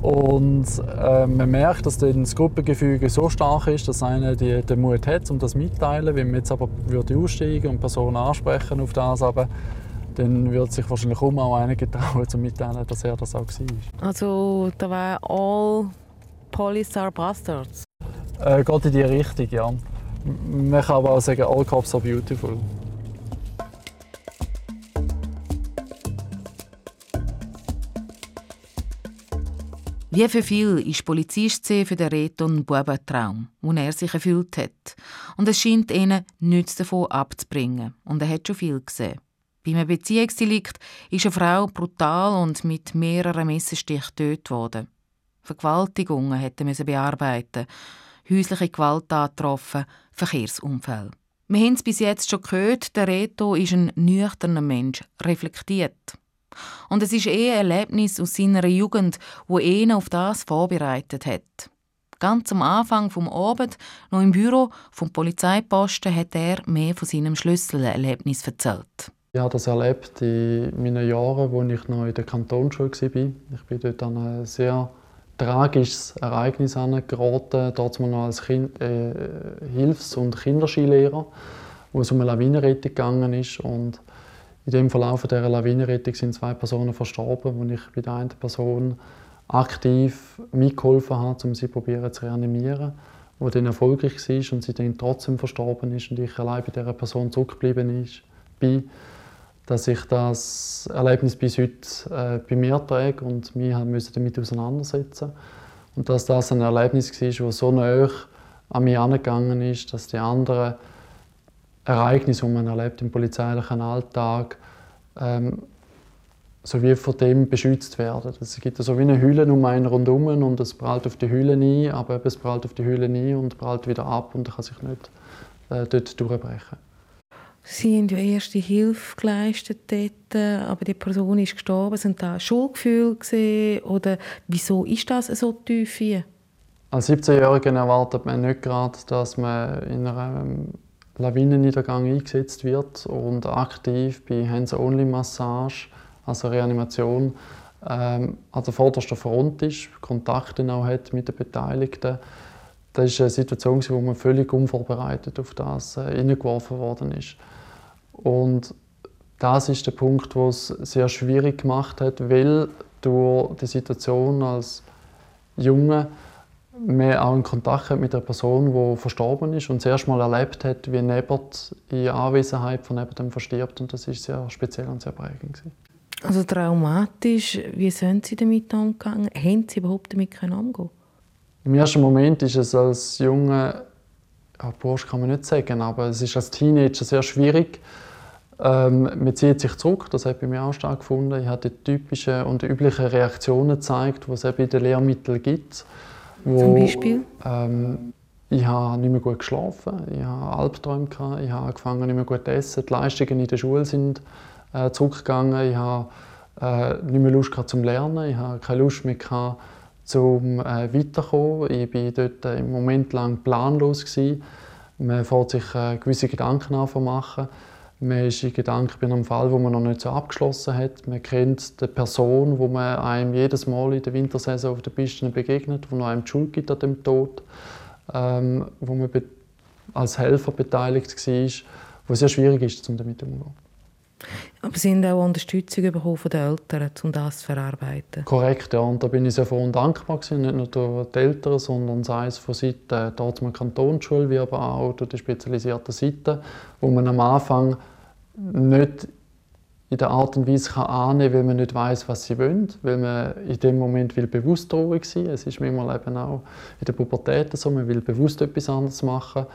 Speaker 5: Und äh, man merkt, dass dann das Gruppengefüge so stark ist, dass einer die, den Mut hat, um das mitteilen. Wenn man jetzt aber würde aussteigen und Personen ansprechen auf das, aber, dann würde sich wahrscheinlich auch einer getrauen, um mitteilen, dass er das auch war.
Speaker 10: Also da war all Police are bastards?
Speaker 5: Äh, geht in die Richtung, ja. Man kann aber auch sagen, all cops are beautiful.
Speaker 4: Wie für viel ist Polizist für den Reto ein Bubentraum, den er sich erfüllt hat. Und es scheint ihnen nichts davon abzubringen. Und er hat schon viel gesehen. Bei einem Beziehungsdelikt ist eine Frau brutal und mit mehreren Messerstichen getötet worden. Vergewaltigungen hätte müssen bearbeiten, häusliche Gewalt angetroffen, Verkehrsunfälle. Wir haben es bis jetzt schon gehört, der Reto ist ein nüchterner Mensch, reflektiert. Und es ist eher ein Erlebnis aus seiner Jugend, wo ihn auf das vorbereitet hat. Ganz am Anfang vom Abend, noch im Büro vom Polizeiposten, hat er mehr von seinem Schlüsselerlebnis erzählt.
Speaker 5: Ich habe das erlebt in meinen Jahren, als ich noch in der Kantonsschule war. Ich bin dort an ein sehr tragisches Ereignis geraten, dort noch als kind, äh, Hilfs- und Kinderskilehrer, wo es um eine Lawinenrettung gegangen in dem Verlauf dieser Lawinenrettung sind zwei Personen verstorben, wo ich bei der einen Person aktiv mitgeholfen habe, um sie probieren zu reanimieren, wo dann erfolgreich war und sie dann trotzdem verstorben ist und ich allein bei dieser Person zurückgeblieben bin, dass ich das Erlebnis bis heute äh, bei mir trage und wir mussten damit auseinandersetzen. Und dass das ein Erlebnis war, das so nah an mich angegangen ist, dass die anderen Ereignisse, die man erlebt im polizeilichen Alltag, ähm, so wie von dem beschützt werden. Es gibt so wie eine Hülle um einen rundherum und es prallt auf die Hülle ein, aber es prallt auf die Hülle ein und prallt wieder ab und kann sich nicht äh, dort durchbrechen.
Speaker 4: Sie haben ja erste Hilfe geleistet dort, aber die Person ist gestorben. Sind da Schuldgefühle gesehen oder wieso ist das so tief hier?
Speaker 5: Als 17-Jähriger erwartet man nicht gerade, dass man in einem Lawinenniedergang eingesetzt wird und aktiv bei Hands-Only-Massage, also Reanimation, ähm, an der vordersten Front ist, Kontakte auch hat mit den Beteiligten. Das ist eine Situation, wo man völlig unvorbereitet auf das äh, hineingeworfen worden ist. Und das ist der Punkt, wo es sehr schwierig gemacht hat, weil durch die Situation als Junge man auch in Kontakt hat mit der Person, die verstorben ist und zuerst mal erlebt hat, wie Nebert in Anwesenheit von jemandem verstirbt. Und das ist sehr speziell und sehr prägend.
Speaker 4: Also traumatisch, wie sind Sie damit umgegangen? Haben Sie überhaupt damit umgehen
Speaker 5: Im ersten Moment ist es als Junge, ja, Bursch kann man nicht sagen, aber es ist als Teenager sehr schwierig, ähm, man zieht sich zurück, das habe ich bei mir auch stark gefunden. Ich habe die typischen und üblichen Reaktionen gezeigt, die es eben in den Lehrmitteln gibt.
Speaker 4: Wo, Zum Beispiel?
Speaker 5: Ähm, ich habe nicht mehr gut geschlafen, ich habe Albträume, gehabt, ich habe angefangen nicht mehr gut zu essen, die Leistungen in der Schule sind äh, zurückgegangen, ich habe äh, nicht mehr Lust gehabt zum Lernen, ich habe keine Lust mehr gehabt, zum äh, weiterkommen. Ich war dort äh, im Moment lang planlos gewesen. Man fährt sich äh, gewisse Gedanken an machen. Man ist in Gedanken bei einem Fall, wo man noch nicht so abgeschlossen hat. Man kennt die Person, wo man einem jedes Mal in der Wintersaison auf der Piste begegnet, wo einem die Schuld gibt an dem Tod, ähm, wo man als Helfer beteiligt war, wo es sehr schwierig ist, damit umzugehen.
Speaker 4: Aber Sie haben auch Unterstützung bekommen von den Eltern, um das zu verarbeiten?
Speaker 5: Korrekt, ja. Und da bin ich sehr froh und dankbar gewesen. Nicht nur durch die Eltern, sondern sei es von Seiten der Kantonsschule, wie aber auch durch die spezialisierten Seiten, wo man am Anfang nicht in der Art und Weise kann annehmen weil man nicht weiß, was sie wollen, weil man in dem Moment will bewusst traurig sein. Es ist manchmal eben auch in der Pubertät so, man will bewusst etwas anderes machen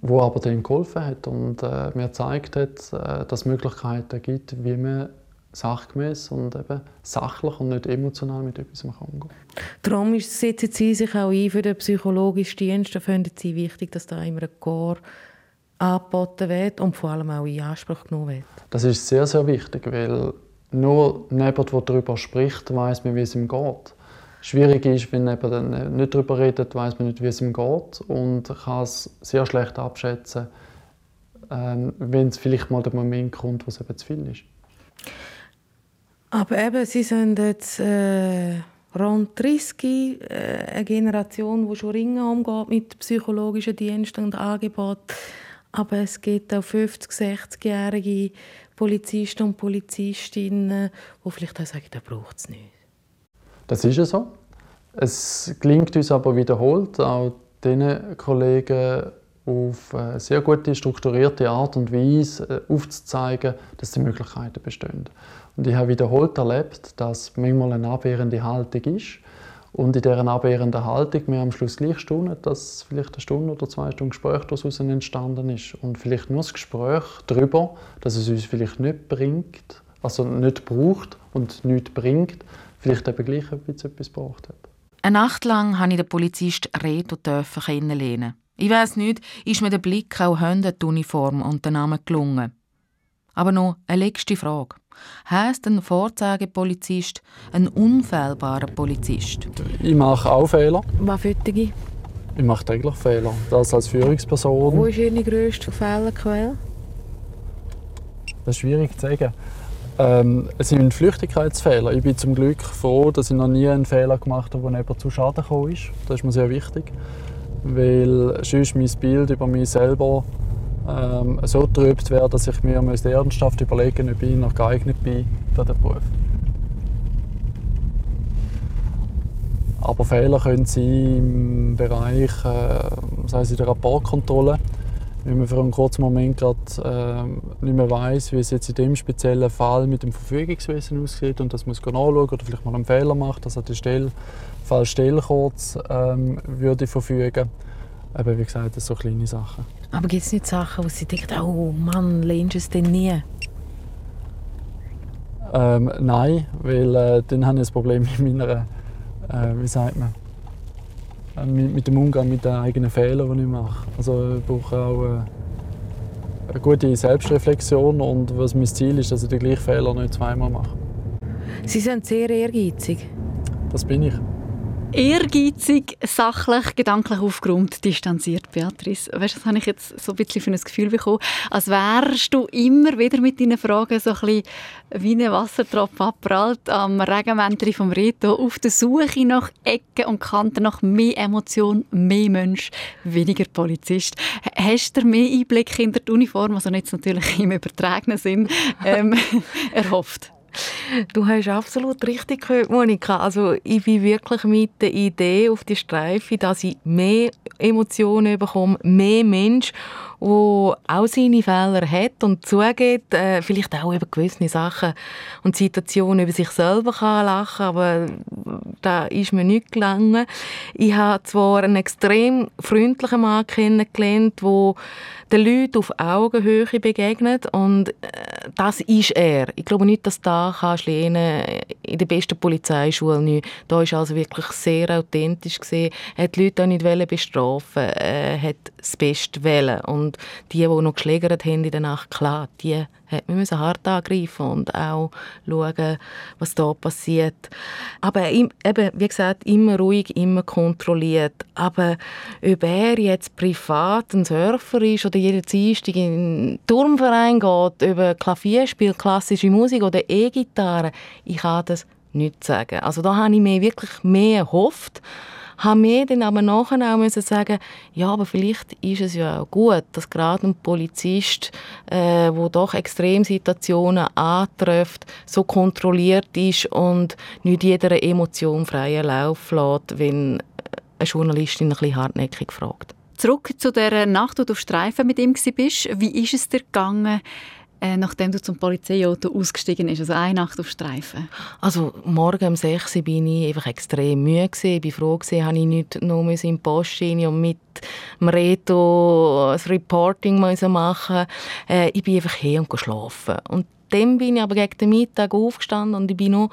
Speaker 5: wo aber dann geholfen hat und äh, mir gezeigt hat, äh, dass es Möglichkeiten gibt, wie man sachgemäß und eben sachlich und nicht emotional mit etwas umgehen kann.
Speaker 4: Darum setzen Sie sich auch ein für den psychologischen Dienst. Da finden Sie wichtig, dass da immer ein Chor angeboten wird und vor allem auch in Anspruch genommen wird.
Speaker 5: Das ist sehr, sehr wichtig, weil nur jemand, der darüber spricht, weiß man, wie es ihm geht schwierig ist, wenn eben nicht darüber redet, weiß man nicht, wie es ihm geht und kann es sehr schlecht abschätzen, ähm, wenn es vielleicht mal der Moment kommt, wo es eben zu viel ist.
Speaker 4: Aber eben, Sie sind jetzt äh, rund 30, äh, eine Generation, die schon ringen umgeht mit psychologischen Diensten und Angeboten. Aber es gibt auch 50-, 60-jährige Polizisten und Polizistinnen, die vielleicht auch sagen, da braucht es nicht.
Speaker 5: Das ist ja so. Es gelingt uns aber wiederholt, auch diesen Kollegen auf eine sehr gute, strukturierte Art und Weise äh, aufzuzeigen, dass die Möglichkeiten bestehen. Und ich habe wiederholt erlebt, dass manchmal eine abwehrende Haltung ist. Und in dieser abwehrenden Haltung wir am Schluss gleich staunen, dass vielleicht eine Stunde oder zwei Stunden Gespräch daraus entstanden ist. Und vielleicht nur das Gespräch darüber, dass es uns vielleicht nicht bringt, also nicht braucht und nichts bringt, vielleicht eben gleich etwas gebraucht hat.
Speaker 6: Eine Nacht lang habe ich den Polizist Reto kennenlernen. Ich weiss nicht, ist mir der Blick auch hinter die Uniform und der Name gelungen. Aber noch eine letzte Frage. Heißt ein Vorzeigepolizist ein unfehlbarer Polizist?
Speaker 5: Ich mache auch Fehler.
Speaker 4: Was für Ich
Speaker 5: mache täglich Fehler. Das als Führungsperson.
Speaker 4: Wo ist Ihre grösste Fehlerquelle?
Speaker 5: Das ist schwierig zu sagen. Ähm, es sind Flüchtigkeitsfehler. Ich bin zum Glück froh, dass ich noch nie einen Fehler gemacht habe, jemand zu Schaden gekommen ist. Das ist mir sehr wichtig, weil sonst mein Bild über mich selber ähm, so trübt wäre, dass ich mir ernsthaft überlegen müsste, ob ich noch geeignet bin für den Beruf. Aber Fehler können sein im Bereich, äh, sei es in der Rapportkontrolle, wenn man für einen kurzen Moment gerade äh, nicht mehr weiß, wie es jetzt in dem speziellen Fall mit dem Verfügungswesen aussieht und das muss man nachschauen oder vielleicht mal einen Fehler macht, dass er den Stell, Fall Stellkurz ähm, würde verfügen. Aber wie gesagt, das sind so kleine Sachen.
Speaker 4: Aber gibt es nicht Sachen, wo Sie denken, oh Mann, lehnst du es denn nie?
Speaker 5: Ähm, nein, weil äh, dann habe ich ein Problem mit meiner, äh, wie sagt man, mit, mit, dem Umgang mit den eigenen Fehlern, die ich mache. Also ich brauche auch äh, eine gute Selbstreflexion und was mein Ziel ist, dass ich den gleichen Fehler nicht zweimal mache.
Speaker 4: Sie sind sehr ehrgeizig.
Speaker 5: Das bin ich.
Speaker 3: Ehrgeizig, sachlich, gedanklich aufgeräumt, distanziert, Beatrice. Weißt, das habe ich jetzt so ein bisschen für ein Gefühl bekommen, als wärst du immer wieder mit deinen Fragen so ein bisschen wie ein Wassertropfen abprallt am Regenmäntel vom Reto auf der Suche nach Ecken und Kanten, nach mehr Emotion, mehr Mensch, weniger Polizist. Hast du mehr Einblick in die Uniform, also jetzt natürlich im übertragenen Sinn, ähm, erhofft?
Speaker 4: Du hast absolut richtig gehört, Monika. Also ich bin wirklich mit der Idee auf die Streife, dass ich mehr Emotionen bekomme, mehr Mensch, der auch seine Fehler hat und zugeht, äh, vielleicht auch über gewisse Sachen und Situationen über sich selber kann lachen, aber da ist mir nicht gelangen. Ich habe zwar einen extrem freundlichen Mann kennengelernt, der den Leuten auf Augenhöhe begegnet und äh, das ist er. Ich glaube nicht, dass da kannst in der besten Polizeischule nicht. Da ist also wirklich sehr authentisch gesehen. Er hat die Leute auch nicht bestrafen, er hat das Beste wählen und die, die noch geschlägert haben in der Nacht, klar, die hat man müssen hart angreifen und auch schauen, was da passiert. Aber eben, wie gesagt, immer ruhig, immer kontrolliert. Aber ob er jetzt privat ein Surfer ist oder jeden Dienstag in einen Turmverein geht, über Klavier spielt, klassische Musik oder E-Gitarre, ich kann das nicht sagen. Also da habe ich mir wirklich mehr erhofft habe mir dann aber nachher auch müssen sagen, ja, aber vielleicht ist es ja gut, dass gerade ein Polizist, äh, doch Extremsituationen antrifft, so kontrolliert ist und nicht jeder Emotion freien Lauf lässt, wenn eine Journalistin ein bisschen hartnäckig fragt.
Speaker 3: Zurück zu der Nacht, wo du auf Streifen mit ihm warst. Wie ist es dir gegangen? Äh, nachdem du zum Polizeiauto ausgestiegen bist, also eine Nacht auf Streifen?
Speaker 4: Also morgen um 6 Uhr bin ich einfach extrem müde gewesen. Ich war froh gewesen, habe ich nicht nur in die Post rein und mit dem Reto das Reporting machen äh, Ich bin einfach her und geschlafen. Und dann bin ich aber gegen den Mittag aufgestanden und ich bin noch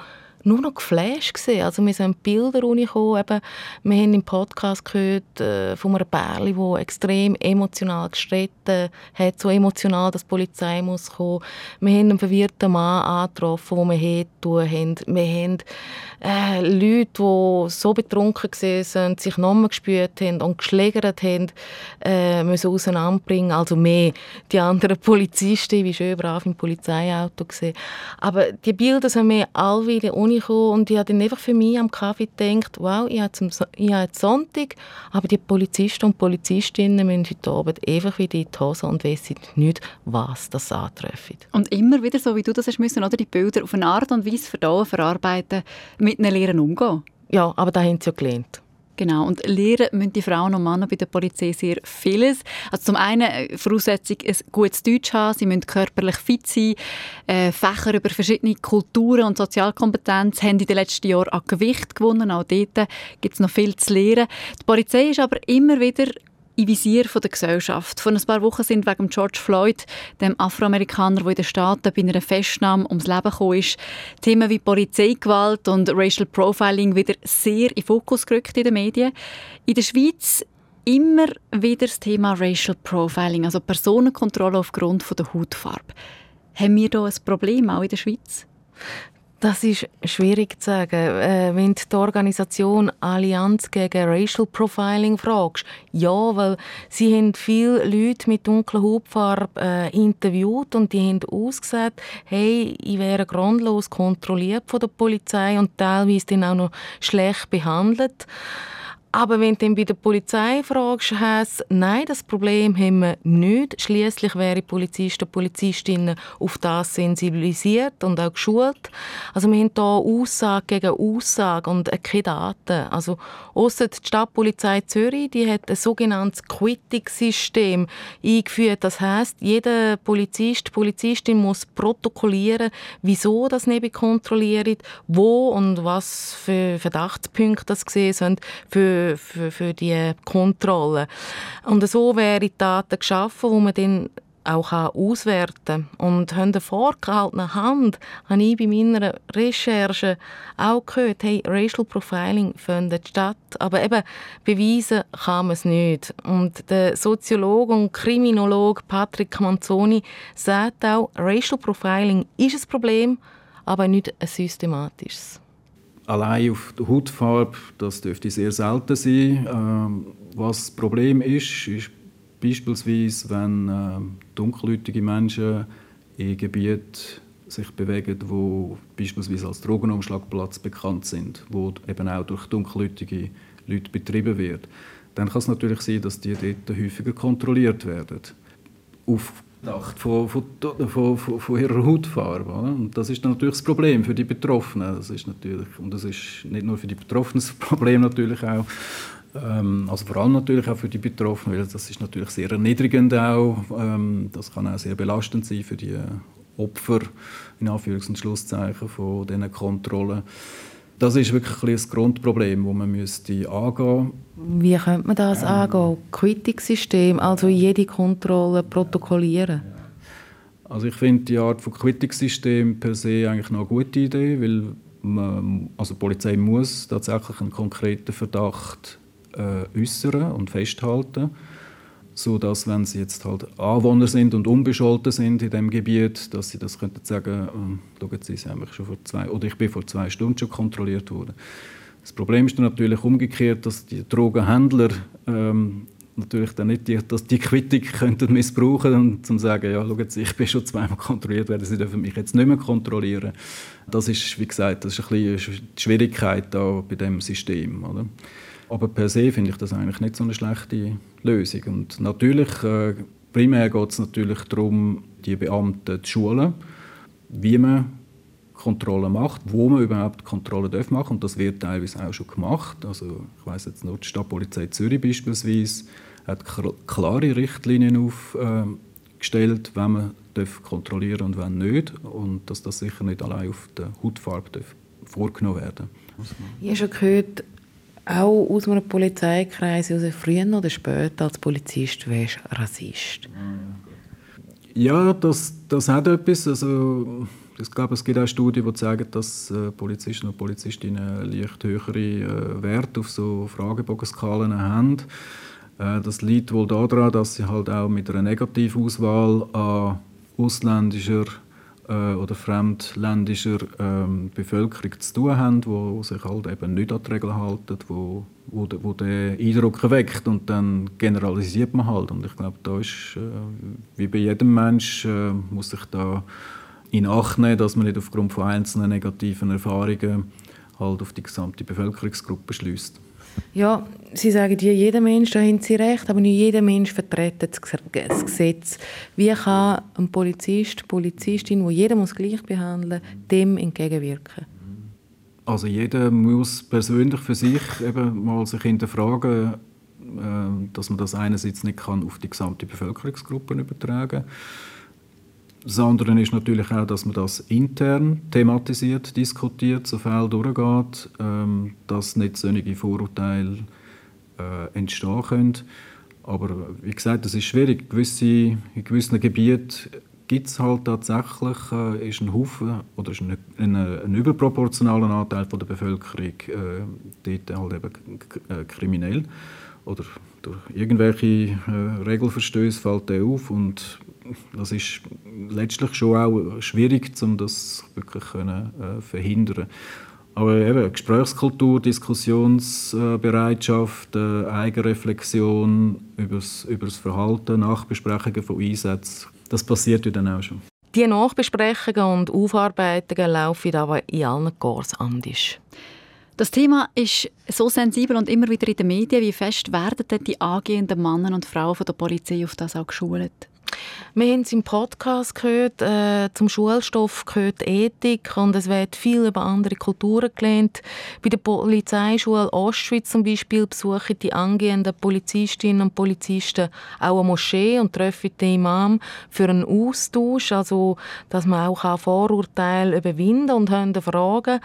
Speaker 4: nur noch geflasht gewesen. Also wir sind Bilder gekommen, eben, wir haben im Podcast gehört äh, von einem Pärchen, das extrem emotional gestritten hat, so emotional, dass die Polizei muss kommen. Wir haben einen verwirrten Mann angetroffen, den wir hergetan haben. Wir haben äh, Leute, die so betrunken waren, sich nochmal gespürt haben und geschlägert haben, äh, müssen auseinanderbringen. Also mehr die anderen Polizisten, wie schön brav im Polizeiauto gesehen. Aber die Bilder sind mir alle wieder gekommen und ich habe dann einfach für mich am Kaffee gedacht, wow, ich habe, zum, ich habe Sonntag, aber die Polizisten und Polizistinnen müssen heute Abend einfach wieder in die Hose und wissen nicht, was das antrifft.
Speaker 3: Und immer wieder, so wie du das hast müssen, oder die Bilder auf eine Art und Weise verdauen, verarbeiten, mit ihnen lernen umgehen.
Speaker 4: Ja, aber da haben sie ja gelernt.
Speaker 3: Genau, und lehren müssen die Frauen und Männer bei der Polizei sehr vieles. Also zum einen äh, Voraussetzung, ein gutes Deutsch haben, sie müssen körperlich fit sein, äh, Fächer über verschiedene Kulturen und Sozialkompetenz haben in den letzten Jahren an Gewicht gewonnen, auch dort gibt es noch viel zu lernen. Die Polizei ist aber immer wieder im Visier der Gesellschaft. Vor ein paar Wochen sind wegen George Floyd, dem Afroamerikaner, der in den Staaten bei einer Festnahme ums Leben gekommen ist, Themen wie Polizeigewalt und Racial Profiling wieder sehr in den Fokus gerückt in den Medien. In der Schweiz immer wieder das Thema Racial Profiling, also Personenkontrolle aufgrund der Hautfarbe. Haben wir hier ein Problem, auch in der Schweiz?
Speaker 4: Das ist schwierig zu sagen. Äh, wenn du die Organisation Allianz gegen Racial Profiling fragst, ja, weil sie haben viele Leute mit dunkler Hautfarbe äh, interviewt und die haben ausgesagt, hey, ich wäre grundlos kontrolliert von der Polizei und teilweise dann auch noch schlecht behandelt. Aber wenn du dann bei der Polizei fragst, heisst nein, das Problem haben wir nicht. Schließlich wären Polizisten und Polizistinnen auf das sensibilisiert und auch geschult. Also wir haben hier Aussage gegen Aussage und keine Daten. Also ausser die Stadtpolizei Zürich, die hat ein sogenanntes Quitting-System eingeführt. Das heisst, jeder Polizist, Polizistin muss protokollieren, wieso das nicht kontrolliert, wo und was für Verdachtspunkte das gesehen sind für für, für, die Kontrolle. Und so wären die Daten geschaffen, wo man dann auch auswerten kann. Und haben eine vorgehaltene Hand, habe ich bei meiner Recherche auch gehört, hey, Racial Profiling findet statt, aber eben beweisen kann man es nicht. Und der Soziologe und Kriminologe Patrick Manzoni sagt auch, Racial Profiling ist ein Problem, aber nicht ein systematisches
Speaker 8: allein auf die Hautfarbe, das dürfte sehr selten sein. Ähm, was das Problem ist, ist beispielsweise, wenn äh, dunkelhäutige Menschen in Gebieten sich bewegen, wo beispielsweise als Drogenumschlagplatz bekannt sind, wo eben auch durch dunkelhäutige Leute betrieben wird, dann kann es natürlich sein, dass die dort häufiger kontrolliert werden. Auf von, von, von, von, ihrer Hautfarbe. Oder? Und das ist natürlich das Problem für die Betroffenen. Das ist natürlich, und das ist nicht nur für die Betroffenen das Problem natürlich auch, ähm, also vor allem natürlich auch für die Betroffenen, weil das ist natürlich sehr erniedrigend auch. Ähm, das kann auch sehr belastend sein für die Opfer, in Anführungs- und Schlusszeichen, von diesen Kontrollen. Das ist wirklich ein, Grundproblem, das man müsste angehen
Speaker 4: müsste. Wie könnte man das ähm, angehen? Quitting-System, also jede Kontrolle protokollieren?
Speaker 8: Also ich finde die Art von Quitting-System per se eigentlich noch eine gute Idee, weil man, also die Polizei muss tatsächlich einen konkreten Verdacht äh, äußern und festhalten so dass wenn sie jetzt halt Anwohner sind und unbescholten sind in dem Gebiet, dass sie das könnten sagen, äh, Sie, sie schon vor zwei oder ich bin vor zwei Stunden schon kontrolliert worden. Das Problem ist dann natürlich umgekehrt, dass die Drogenhändler ähm, natürlich dann nicht die, dass die Quittung könnten missbrauchen und zum sagen, ja, schauen Sie, ich bin schon zweimal kontrolliert worden, Sie dürfen mich jetzt nicht mehr kontrollieren. Das ist, wie gesagt, das ist ein bisschen die Schwierigkeit da bei dem System, oder? Aber per se finde ich das eigentlich nicht so eine schlechte Lösung. Und natürlich, äh, primär geht es natürlich darum, die Beamten zu schulen, wie man Kontrollen macht, wo man überhaupt Kontrollen darf machen und das wird teilweise auch schon gemacht. Also ich weiß jetzt nur die Stadtpolizei Zürich beispielsweise hat klare Richtlinien aufgestellt, äh, wenn man darf kontrollieren und wenn nicht und dass das sicher nicht allein auf der Hautfarbe darf vorgenommen werden.
Speaker 4: Ich habe schon gehört, auch aus einem Polizeikreis, also früher oder später als Polizist wärst Rassist.
Speaker 8: Ja, das, das hat etwas. Also, ich glaube, es gibt auch Studien, die zeigen, dass äh, Polizisten und Polizistinnen leicht höhere äh, Werte auf so Fragebogenskalen haben. Äh, das liegt wohl daran, dass sie halt auch mit einer Negativauswahl an ausländischer äh, oder fremdländischer ähm, Bevölkerung zu tun haben, die sich halt eben nicht an die Regeln halten, wo, wo, de, wo der Eindruck weckt und dann generalisiert man halt. Und ich glaube, da ist, äh, wie bei jedem Mensch, äh, muss sich da in Acht nehmen, dass man nicht aufgrund von einzelnen negativen Erfahrungen halt auf die gesamte Bevölkerungsgruppe schließt.
Speaker 4: Ja, Sie sagen ja, jeder Mensch, da haben Sie recht, aber nicht jeder Mensch vertritt das Gesetz. Wie kann ein Polizist, Polizistin, wo jeder muss gleich behandeln dem entgegenwirken?
Speaker 8: Also jeder muss persönlich für sich eben mal sich hinterfragen, äh, dass man das einerseits nicht kann auf die gesamte Bevölkerungsgruppe übertragen kann das andere ist natürlich auch, dass man das intern thematisiert, diskutiert, so viel durchgeht, ähm, dass nicht solche Vorurteile äh, entstehen können. Aber wie gesagt, das ist schwierig. Gewisse, in gewissen Gebieten gibt es halt tatsächlich äh, ist ein Haufen oder ist ein, ein, ein überproportionaler Anteil von der Bevölkerung äh, dort halt eben äh, kriminell oder durch irgendwelche äh, Regelverstöße fällt der auf und das ist letztlich schon auch schwierig, um das wirklich können, äh, verhindern. Aber eben Gesprächskultur, Diskussionsbereitschaft, äh, Eigenreflexion über das Verhalten, Nachbesprechungen von Einsätzen, das passiert ja dann auch schon.
Speaker 4: Die Nachbesprechungen und Aufarbeitungen laufen aber in allen Kurs anders.
Speaker 3: Das Thema ist so sensibel und immer wieder in den Medien. Wie fest werden denn die angehenden Männer und Frauen von der Polizei auf das auch geschult?
Speaker 4: Wir haben es im Podcast gehört, äh, zum Schulstoff gehört Ethik und es wird viel über andere Kulturen gelernt. Bei der Polizeischule Ostschweiz zum Beispiel besuchen die angehenden Polizistinnen und Polizisten auch eine Moschee und treffen den Imam für einen Austausch, also dass man auch Vorurteile überwinden und Fragen.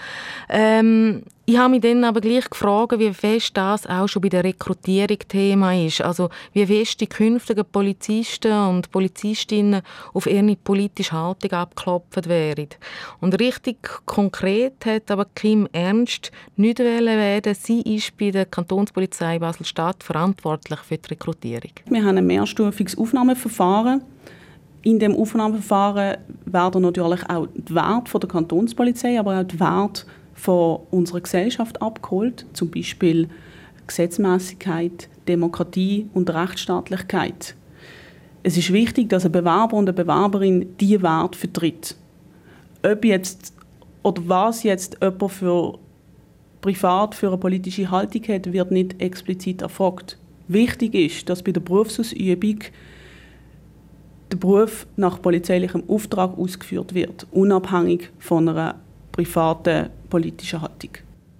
Speaker 4: Ähm, ich habe mich dann aber gleich gefragt, wie fest das auch schon bei der Rekrutierung Thema ist. Also wie fest die künftigen Polizisten und Polizistinnen auf ihre politische Haltung abgeklopft werden. Und richtig konkret hat aber Kim Ernst nicht werden. Sie ist bei der Kantonspolizei Basel-Stadt verantwortlich für die Rekrutierung.
Speaker 11: Wir haben ein mehrstufiges Aufnahmeverfahren. In dem Aufnahmeverfahren werden natürlich auch die Werte der Kantonspolizei, aber auch die Werte von unserer Gesellschaft abgeholt, zum Beispiel Gesetzmäßigkeit, Demokratie und Rechtsstaatlichkeit. Es ist wichtig, dass ein Bewerber und eine Bewerberin diese Werte vertritt. Ob jetzt oder was jetzt jemand für privat für eine politische Haltung hat, wird nicht explizit erfragt. Wichtig ist, dass bei der Berufsausübung der Beruf nach polizeilichem Auftrag ausgeführt wird, unabhängig von einer privaten politischen Haltung.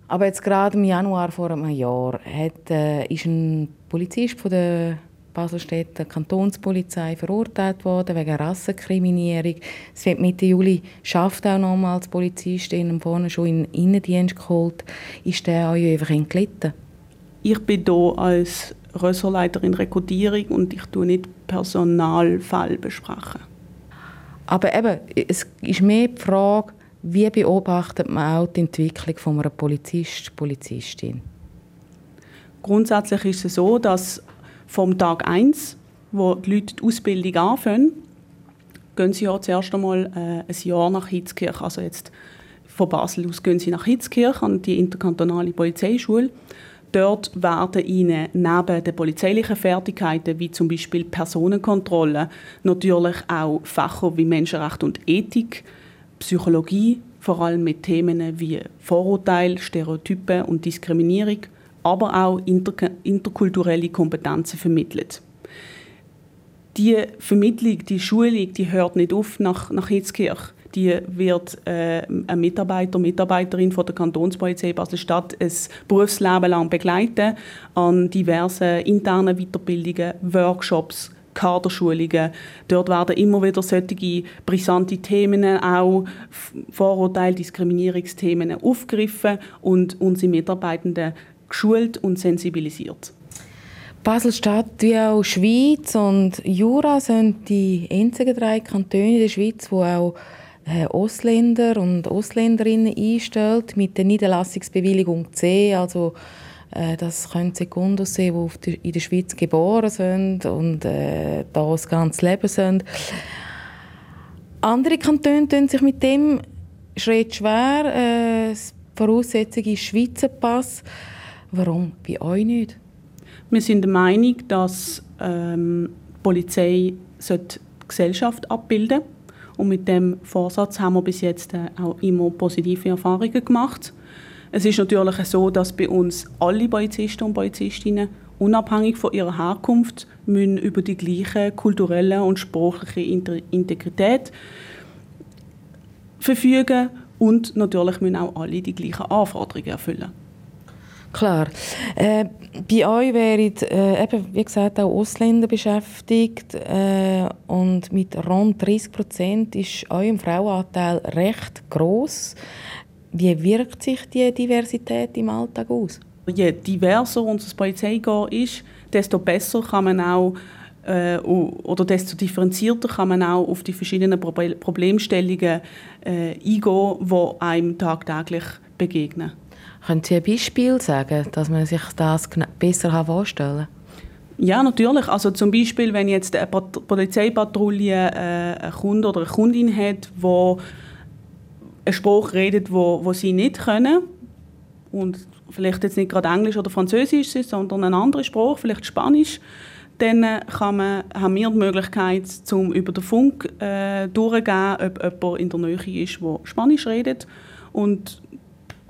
Speaker 4: Aber jetzt gerade im Januar vor einem Jahr hat, äh, ist ein Polizist von der Baselstädter Kantonspolizei verurteilt worden wegen Rassenkriminierung. Es wird Mitte Juli schafft auch nochmal als Polizist in vorne schon in den Innendienst geholt. Ist der euch einfach entglitten?
Speaker 11: Ich bin hier als Ressortleiterin Rekrutierung und ich tue nicht Personalfall besprechen.
Speaker 4: Aber eben, es ist mehr die Frage, wie beobachtet man auch die Entwicklung von einer Polizist, Polizistin?
Speaker 11: Grundsätzlich ist es so, dass vom Tag 1, wo die Leute die Ausbildung anfangen, gehen sie ja zuerst einmal äh, ein Jahr nach Hitzkirch. Also jetzt von Basel aus gehen sie nach Hitzkirch an die interkantonale Polizeischule. Dort werden ihnen neben den polizeilichen Fertigkeiten wie zum Beispiel Personenkontrolle natürlich auch Fächer wie Menschenrecht und Ethik Psychologie, vor allem mit Themen wie Vorurteile, Stereotypen und Diskriminierung, aber auch inter interkulturelle Kompetenzen vermittelt. Die Vermittlung, die Schulung, die hört nicht auf nach, nach Hitzkirch. Die wird äh, ein Mitarbeiter, Mitarbeiterin von der Kantonspolizei Basel-Stadt ein Berufsleben lang begleiten an diversen internen Weiterbildungen, Workshops, Kaderschulungen. Dort werden immer wieder solche brisante Themen, auch Vorurteile, Diskriminierungsthemen aufgegriffen und unsere Mitarbeitenden geschult und sensibilisiert.
Speaker 4: Basel-Stadt wie auch Schweiz und Jura sind die einzigen drei Kantone in der Schweiz, wo auch äh, Ausländer und Ausländerinnen einstellt mit der Niederlassungsbewilligung C, also das können Sekundos sein, die in der Schweiz geboren sind und äh, da das ganze Leben sind. Andere Kantone tun sich mit dem Schritt schwer. Äh, die Voraussetzung ist Schweizer Pass. Warum bei euch nicht?
Speaker 11: Wir sind der Meinung, dass ähm, die Polizei die Gesellschaft abbilden sollte. Und mit dem Vorsatz haben wir bis jetzt äh, auch immer positive Erfahrungen gemacht. Es ist natürlich so, dass bei uns alle Polizisten und Polizistinnen unabhängig von ihrer Herkunft müssen über die gleiche kulturelle und sprachliche Integrität verfügen und natürlich müssen auch alle die gleichen Anforderungen erfüllen.
Speaker 4: Klar. Äh, bei euch wären, äh, eben, wie gesagt, auch Ausländer beschäftigt äh, und mit rund 30 Prozent ist euer Frauenanteil recht groß. Wie wirkt sich die Diversität im Alltag aus?
Speaker 11: Je diverser unser Polizeikorps ist, desto besser kann man auch äh, oder desto differenzierter kann man auch auf die verschiedenen Problemstellungen äh, eingehen, die einem tagtäglich begegnen.
Speaker 4: Können Sie ein Beispiel sagen, dass man sich das besser vorstellen kann?
Speaker 11: Ja, natürlich. Also zum Beispiel, wenn jetzt eine Polizeipatrouille äh, einen Kunden oder eine Kundin hat, die einen Spruch redet, wo, wo sie nicht können und vielleicht jetzt nicht gerade Englisch oder Französisch ist, sondern ein anderer Spruch, vielleicht Spanisch, dann äh, kann man, haben wir die Möglichkeit, zum über den Funk äh, durchzugeben, ob jemand in der Nähe ist, der Spanisch redet. Und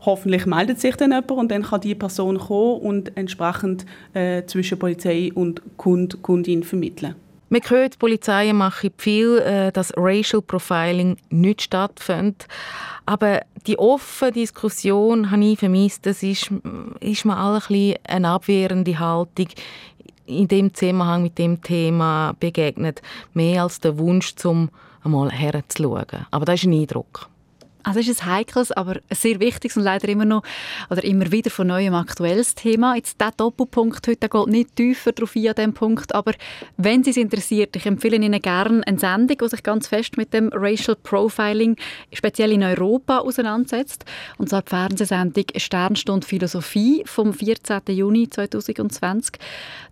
Speaker 11: hoffentlich meldet sich dann jemand und dann kann die Person kommen und entsprechend äh, zwischen Polizei und Kund, Kundin vermitteln.
Speaker 4: Man hört, die Polizei macht viel, äh, dass Racial Profiling nicht stattfindet. Aber die offene Diskussion habe ich vermisst. Das ist, ist mir alle ein eine abwehrende Haltung in dem Zusammenhang mit dem Thema begegnet. Mehr als der Wunsch, zum einmal herzuschauen. Aber das ist ein Eindruck.
Speaker 3: Also es ist ein heikles, aber ein sehr wichtiges und leider immer noch oder immer wieder von neuem aktuelles Thema. Jetzt der Doppelpunkt heute geht nicht tiefer darauf ein, an diesem Punkt, aber wenn Sie es interessiert, ich empfehle Ihnen gerne eine Sendung, die sich ganz fest mit dem Racial Profiling speziell in Europa auseinandersetzt. Und zwar die Fernsehsendung Sternstunde Philosophie vom 14. Juni 2020.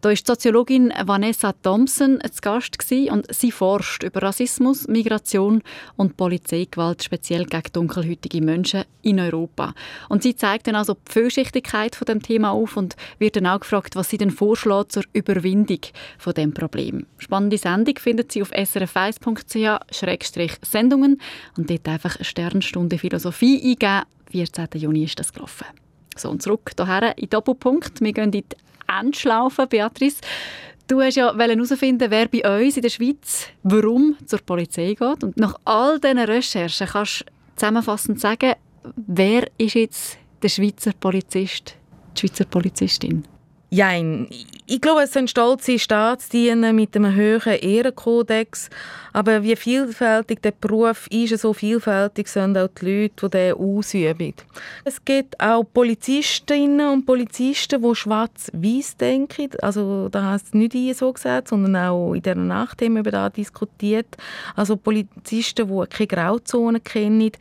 Speaker 3: Da ist Soziologin Vanessa Thompson zu Gast und sie forscht über Rassismus, Migration und Polizeigewalt speziell gegen dunkelhäutige Menschen in Europa. Und sie zeigt dann also die Vielschichtigkeit von dem Thema auf und wird dann auch gefragt, was sie denn vorschlägt zur Überwindung von dem Problem. Spannende Sendung findet sie auf srf1.ch-sendungen und dort einfach eine Sternstunde Philosophie eingeben. 14. Juni ist das gelaufen. So, und zurück hierher in Doppelpunkt. Wir gehen in die Endschlaufe, Beatrice. Du hast ja herausfinden, wer bei uns in der Schweiz warum zur Polizei geht. Und nach all diesen Recherchen kannst zusammenfassend sagen, wer ist jetzt der Schweizer Polizist, die Schweizer Polizistin?
Speaker 4: Jein. Ich glaube, es sind stolze Staatsdiener mit einem hohen Ehrenkodex. Aber wie vielfältig der Beruf ist, so vielfältig sind auch die Leute, die den ausüben. Es gibt auch Polizistinnen und Polizisten, die schwarz-weiß denken. Also da hast du nicht ich so gesagt, sondern auch in dieser Nacht haben wir über das diskutiert. Also Polizisten, die keine Grauzone kennen.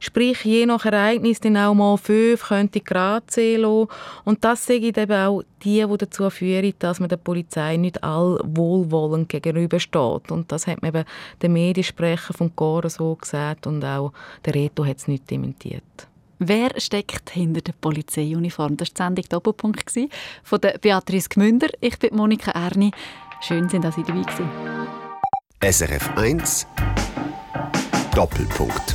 Speaker 4: Sprich, je nach Ereignis dann auch mal fünf könnte gerade sehen lassen. Und das sage ich eben auch die, die dazu führen, dass man der Polizei nicht all wohlwollend gegenübersteht. Und das hat man eben der Mediensprecher von Cora so gesagt und auch der Reto hat es nicht dementiert.
Speaker 3: Wer steckt hinter der Polizeiuniform? Das war die Sendung Doppelpunkt von der Beatrice Gmünder. Ich bin Monika Erni. Schön, dass Sie dabei waren.
Speaker 2: SRF 1 Doppelpunkt.